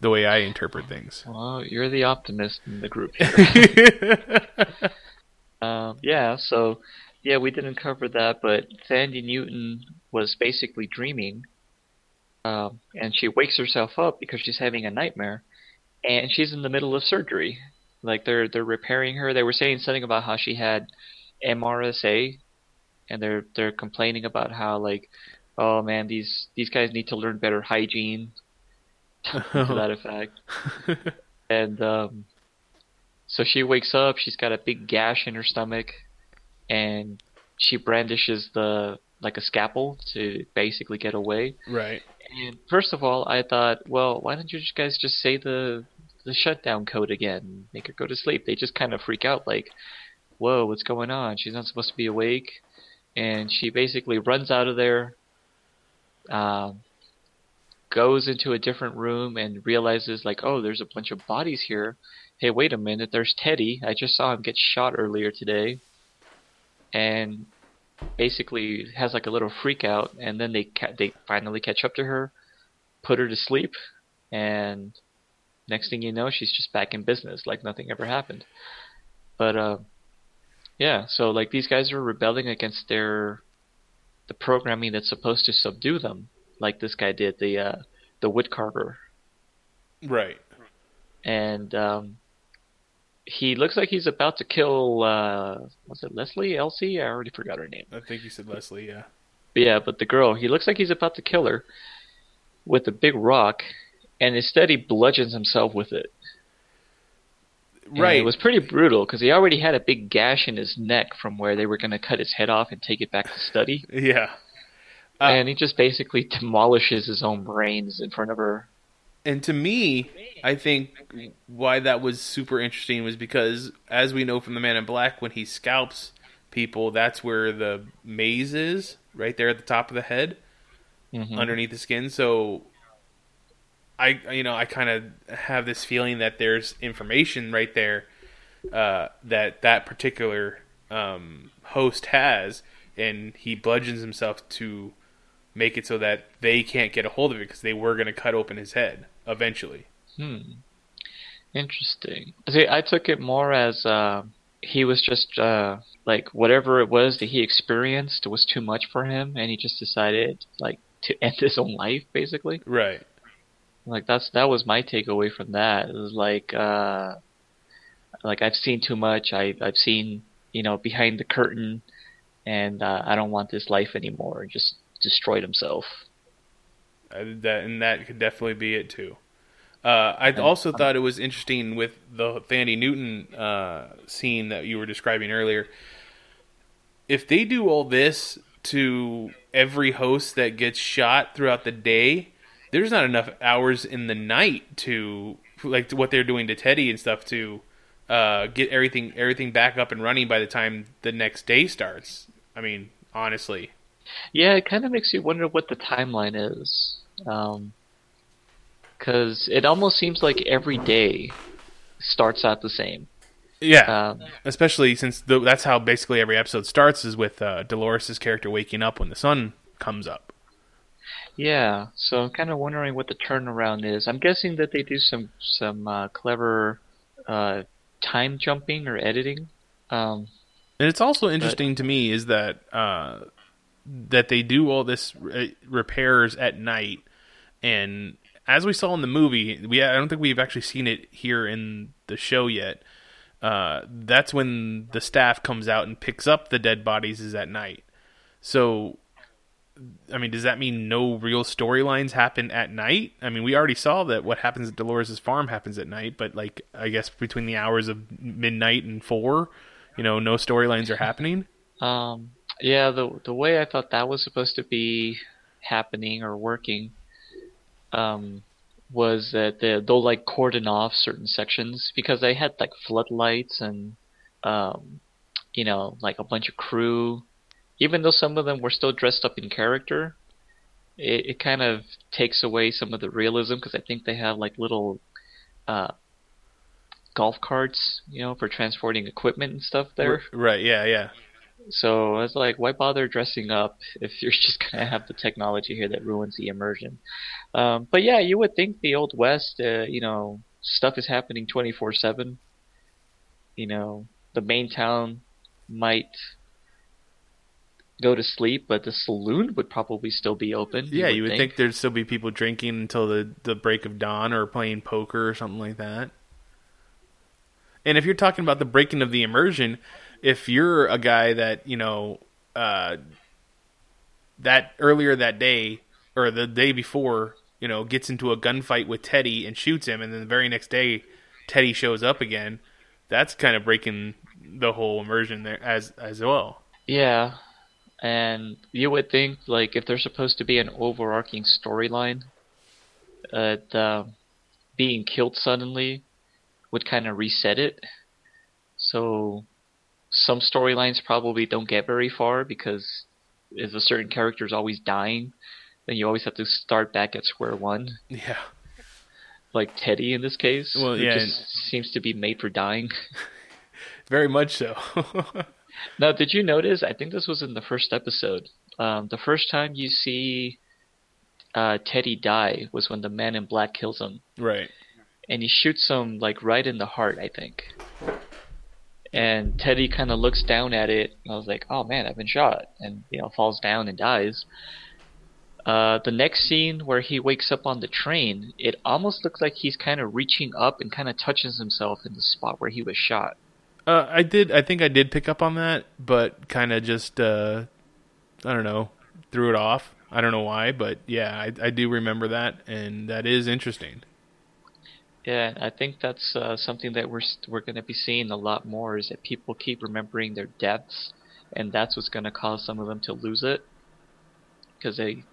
the way I interpret things. Well, you're the optimist in the group (laughs) here. (laughs) Um, yeah, so yeah, we didn't cover that, but Thandie Newton was basically dreaming, um, and she wakes herself up because she's having a nightmare, and she's in the middle of surgery. Like they're they're repairing her. They were saying something about how she had MRSA, and they're they're complaining about how like, oh man, these these guys need to learn better hygiene, (laughs) (laughs) to that effect. (laughs) and um, so she wakes up. She's got a big gash in her stomach, and she brandishes the like a scalpel to basically get away. right. And first of all, I thought, well, why don't you guys just say the the shutdown code again? Make her go to sleep. They just kind of freak out, like, whoa, what's going on? She's not supposed to be awake, and she basically runs out of there. Um, goes into a different room and realizes like, oh, there's a bunch of bodies here. Hey, wait a minute, there's Teddy. I just saw him get shot earlier today. And basically has like a little freak out and then they ca- they finally catch up to her, put her to sleep and next thing you know, she's just back in business like nothing ever happened. But uh yeah, so like these guys are rebelling against their the programming that's supposed to subdue them, like this guy did, the uh the woodcarver Right. and um, he looks like he's about to kill. Uh, was it Leslie? Elsie? I already forgot her name. I think you said Leslie. Yeah. But yeah, but the girl. He looks like he's about to kill her with a big rock, and instead he bludgeons himself with it. And Right. It was pretty brutal because he already had a big gash in his neck from where they were going to cut his head off and take it back to study. (laughs) Yeah. Uh, and he just basically demolishes his own brains in front of her. And to me, I think why that was super interesting was because, as we know from the Man in Black, when he scalps people, that's where the maze is, right there at the top of the head, Mhm. underneath the skin. So, I you know I kind of have this feeling that there's information right there uh, that that particular um, host has, and he bludgeons himself to make it so that they can't get a hold of it because they were going to cut open his head eventually. Hmm. Interesting. See, I took it more as uh, he was just uh, like whatever it was that he experienced was too much for him, and he just decided like to (laughs) end his own life, basically. Right. Like that's that was my takeaway from that. It was like uh, like I've seen too much. I I've seen you know behind the curtain, and uh, I don't want this life anymore. Just destroyed himself. Uh, that and that could definitely be it too. Uh, I also thought it was interesting with the Thandie Newton uh, scene that you were describing earlier. If they do all this to every host that gets shot throughout the day, there's not enough hours in the night to like what they're doing to Teddy and stuff to uh, get everything everything back up and running by the time the next day starts. I mean, honestly, Yeah, it kind of makes you wonder what the timeline is. Because it almost seems like every day starts out the same. yeah. Um, Especially since the, that's how basically every episode starts is with uh, Dolores' character waking up when the sun comes up. yeah, so I'm kind of wondering what the turnaround is. I'm guessing that they do some some uh, clever uh, time jumping or editing. Um, And it's also interesting to me is that uh, that they do all this re- repairs at night, and as we saw in the movie, we I don't think we've actually seen it here in the show yet. Uh, that's when the staff comes out and picks up the dead bodies is at night. So, I mean, does that mean no real storylines happen at night? I mean, we already saw that what happens at Dolores' farm happens at night, but like I guess between the hours of midnight and four, you know, no storylines are happening. Um, yeah, the the way I thought that was supposed to be happening or working, um, was that they, they'll like cordon off certain sections because they had like floodlights and, um, you know, like a bunch of crew. Even though some of them were still dressed up in character, it, it kind of takes away some of the realism because I think they have like little, uh, golf carts, you know, for transporting equipment and stuff there. Right, yeah, yeah. So I was like, why bother dressing up if (laughs) you're just gonna have the technology here that ruins the immersion? Um, but yeah, you would think the old west, uh, you know, stuff is happening 24/7. You know, the main town might go to sleep, but the saloon would probably still be open. Yeah, you would think. there'd still be people drinking until the, the break of dawn or playing poker or something like that. And if you're talking about the breaking of the immersion, if you're a guy that, you know, uh, that earlier that day or the day before, you know, gets into a gunfight with Teddy and shoots him, and then the very next day Teddy shows up again, that's kind of breaking the whole immersion there as as well. Yeah, and you would think like if there's supposed to be an overarching storyline, uh, being killed suddenly would kind of reset it. So some storylines probably don't get very far because if a certain character is always dying, then you always have to start back at square one. Yeah. Like Teddy in this case, Well, yeah, just seems to be made for dying. (laughs) Very much so. (laughs) Now, did you notice? I think this was in the first episode. Um, the first time you see uh, Teddy die was when the man in black kills him, right. and he shoots him like right in the heart, I think. And Teddy kind of looks down at it. And I was like, "Oh man, I've been shot," and you know falls down and dies. Uh, the next scene where he wakes up on the train, it almost looks like he's kind of reaching up and kind of touches himself in the spot where he was shot. Uh, I did. I think I did pick up on that, but kind of just uh, I don't know, threw it off. I don't know why, but yeah, I, I do remember that, and that is interesting. Yeah, I think that's uh, something that we're we're going to be seeing a lot more is that people keep remembering their deaths, and that's what's going to cause some of them to lose it, because they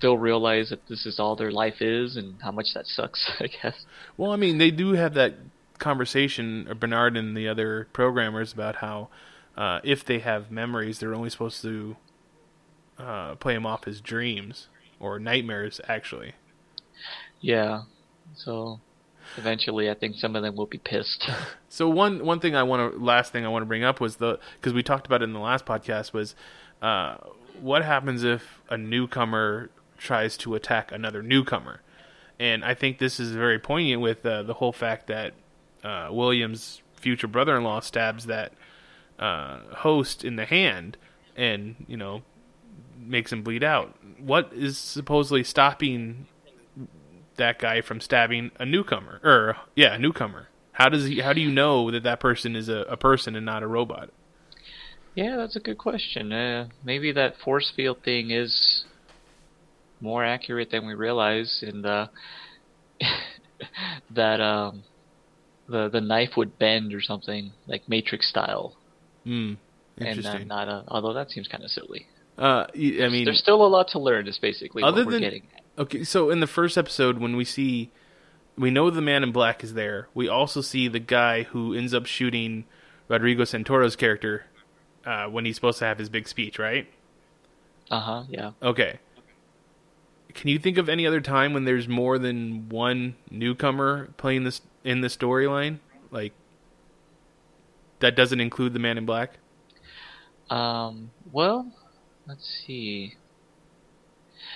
they'll realize that this is all their life is and how much that sucks. (laughs) I guess. Well, I mean, they do have that conversation, Bernard and the other programmers, about how uh, if they have memories, they're only supposed to uh, play them off as dreams or nightmares, actually. Yeah. So eventually, I think some of them will be pissed. (laughs) So one one thing I want to last thing I want to bring up was the because we talked about it in the last podcast was uh, what happens if a newcomer tries to attack another newcomer, and I think this is very poignant with uh, the whole fact that uh, William's future brother-in-law stabs that uh, host in the hand, and you know makes him bleed out. What is supposedly stopping that guy from stabbing a newcomer or yeah a newcomer how does he how do you know that that person is a, a person and not a robot yeah, that's a good question. Uh, maybe that force field thing is more accurate than we realize, and (laughs) uh, that um, the the knife would bend or something like Matrix style, Hmm. and uh, not a. Although that seems kind of silly. uh i mean There's still a lot to learn. Is basically Other what we're than-. Okay, so in the first episode, when we see, we know the man in black is there. We also see the guy who ends up shooting Rodrigo Santoro's character uh, when he's supposed to have his big speech, right? Uh huh. Yeah. Okay. Can you think of any other time when there's more than one newcomer playing this in the storyline? Like that doesn't include the man in black? Um. Well, let's see.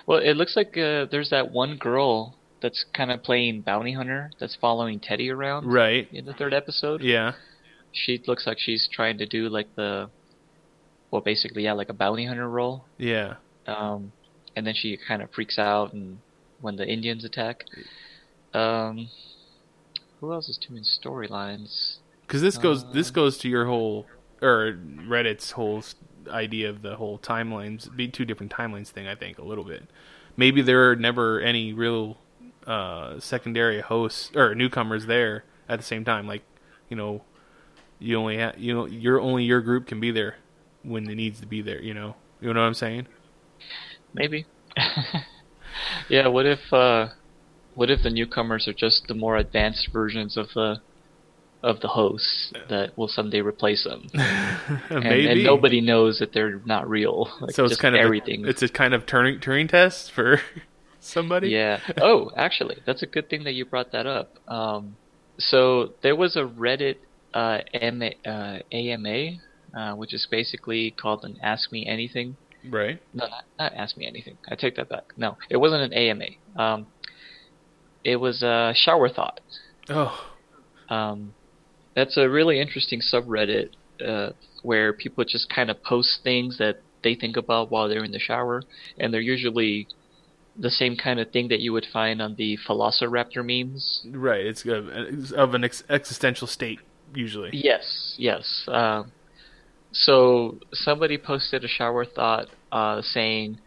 Well, it looks like uh, there's that one girl that's kind of playing bounty hunter that's following Teddy around Right. in the third episode. Yeah. She looks like she's trying to do like the, well, basically yeah, like a bounty hunter role. Yeah. Um, and then she kind of freaks out and when the Indians attack. Um, who else is doing storylines? Because this goes this Uh. goes to your whole or Reddit's whole idea of the whole timelines, be two different timelines thing. I think a little bit. Maybe there are never any real uh, secondary hosts or newcomers there at the same time. Like you know, you only ha- you know your only your group can be there when it needs to be there. You know, you know what I'm saying? Maybe. (laughs) yeah. What if uh, what if the newcomers are just the more advanced versions of the of the hosts that will someday replace them, (laughs) and, and nobody knows that they're not real. Like, so it's kind of a- everything. it's a kind of Turing Turing test for (laughs) somebody. Yeah. Oh, actually, that's a good thing that you brought that up. Um, so there was a Reddit uh, M- uh, AMA, uh, which is basically called an Ask Me Anything. Right. No, not, not Ask Me Anything. I take that back. No, it wasn't an AMA. Um, it was a shower thought. Oh. Um, that's a really interesting subreddit uh, where people just kind of post things that they think about while they're in the shower, and they're usually the same kind of thing that you would find on the Philosoraptor memes. Right. It's of, it's of an ex- existential state usually. Yes, yes. Um, so somebody posted a shower thought uh, saying,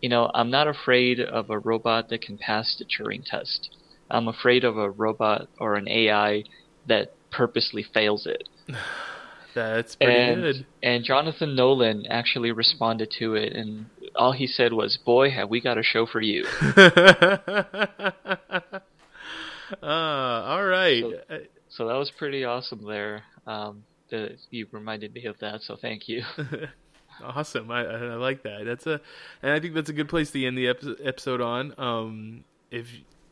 you know, I'm not afraid of a robot that can pass the Turing test. I'm afraid of a robot or an AI that purposely fails it. (sighs) That's pretty and good. and Jonathan Nolan actually responded to it, and all he said was, "Boy, have we got a show for you." uh, (laughs) all right. So- So that was pretty awesome there. Um, the, you reminded me of that, so thank you. (laughs) awesome. I, I I like that. That's a, and I think that's a good place to end the episode on. Um, if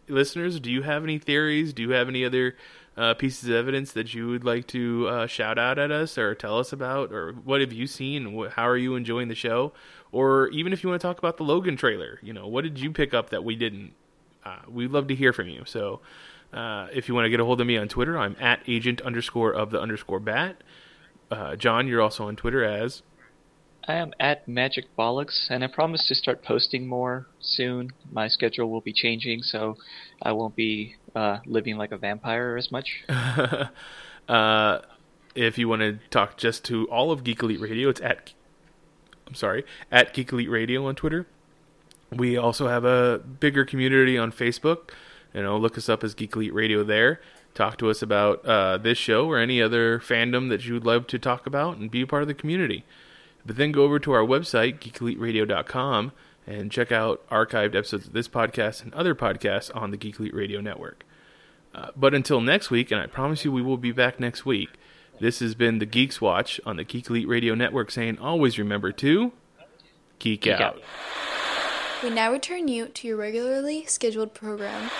listeners, do you have any theories? Do you have any other uh, pieces of evidence that you would like to uh, shout out at us or tell us about, or what have you seen? Wh- How are you enjoying the show? Or even if you want to talk about the Logan trailer, you know, what did you pick up that we didn't? Uh, we'd love to hear from you. So. Uh, if you want to get a hold of me on Twitter, I'm at agent underscore of the underscore bat. Uh, John, you're also on Twitter as I am at Magic Bollocks, and I promise to start posting more soon. My schedule will be changing, so I won't be uh, living like a vampire as much. (laughs) uh, if you want to talk just to all of Geek Elite Radio, it's at I'm sorry at Geek Elite Radio on Twitter. We also have a bigger community on Facebook. You know, look us up as Geek Elite Radio there. Talk to us about uh, this show or any other fandom that you would love to talk about and be a part of the community. But then go over to our website, geekeliteradio.com, and check out archived episodes of this podcast and other podcasts on the Geek Elite Radio Network. Uh, but until next week, and I promise you we will be back next week, this has been the Geeks Watch on the Geek Elite Radio Network saying always remember to geek, Geek out. out. We now return you to your regularly scheduled program.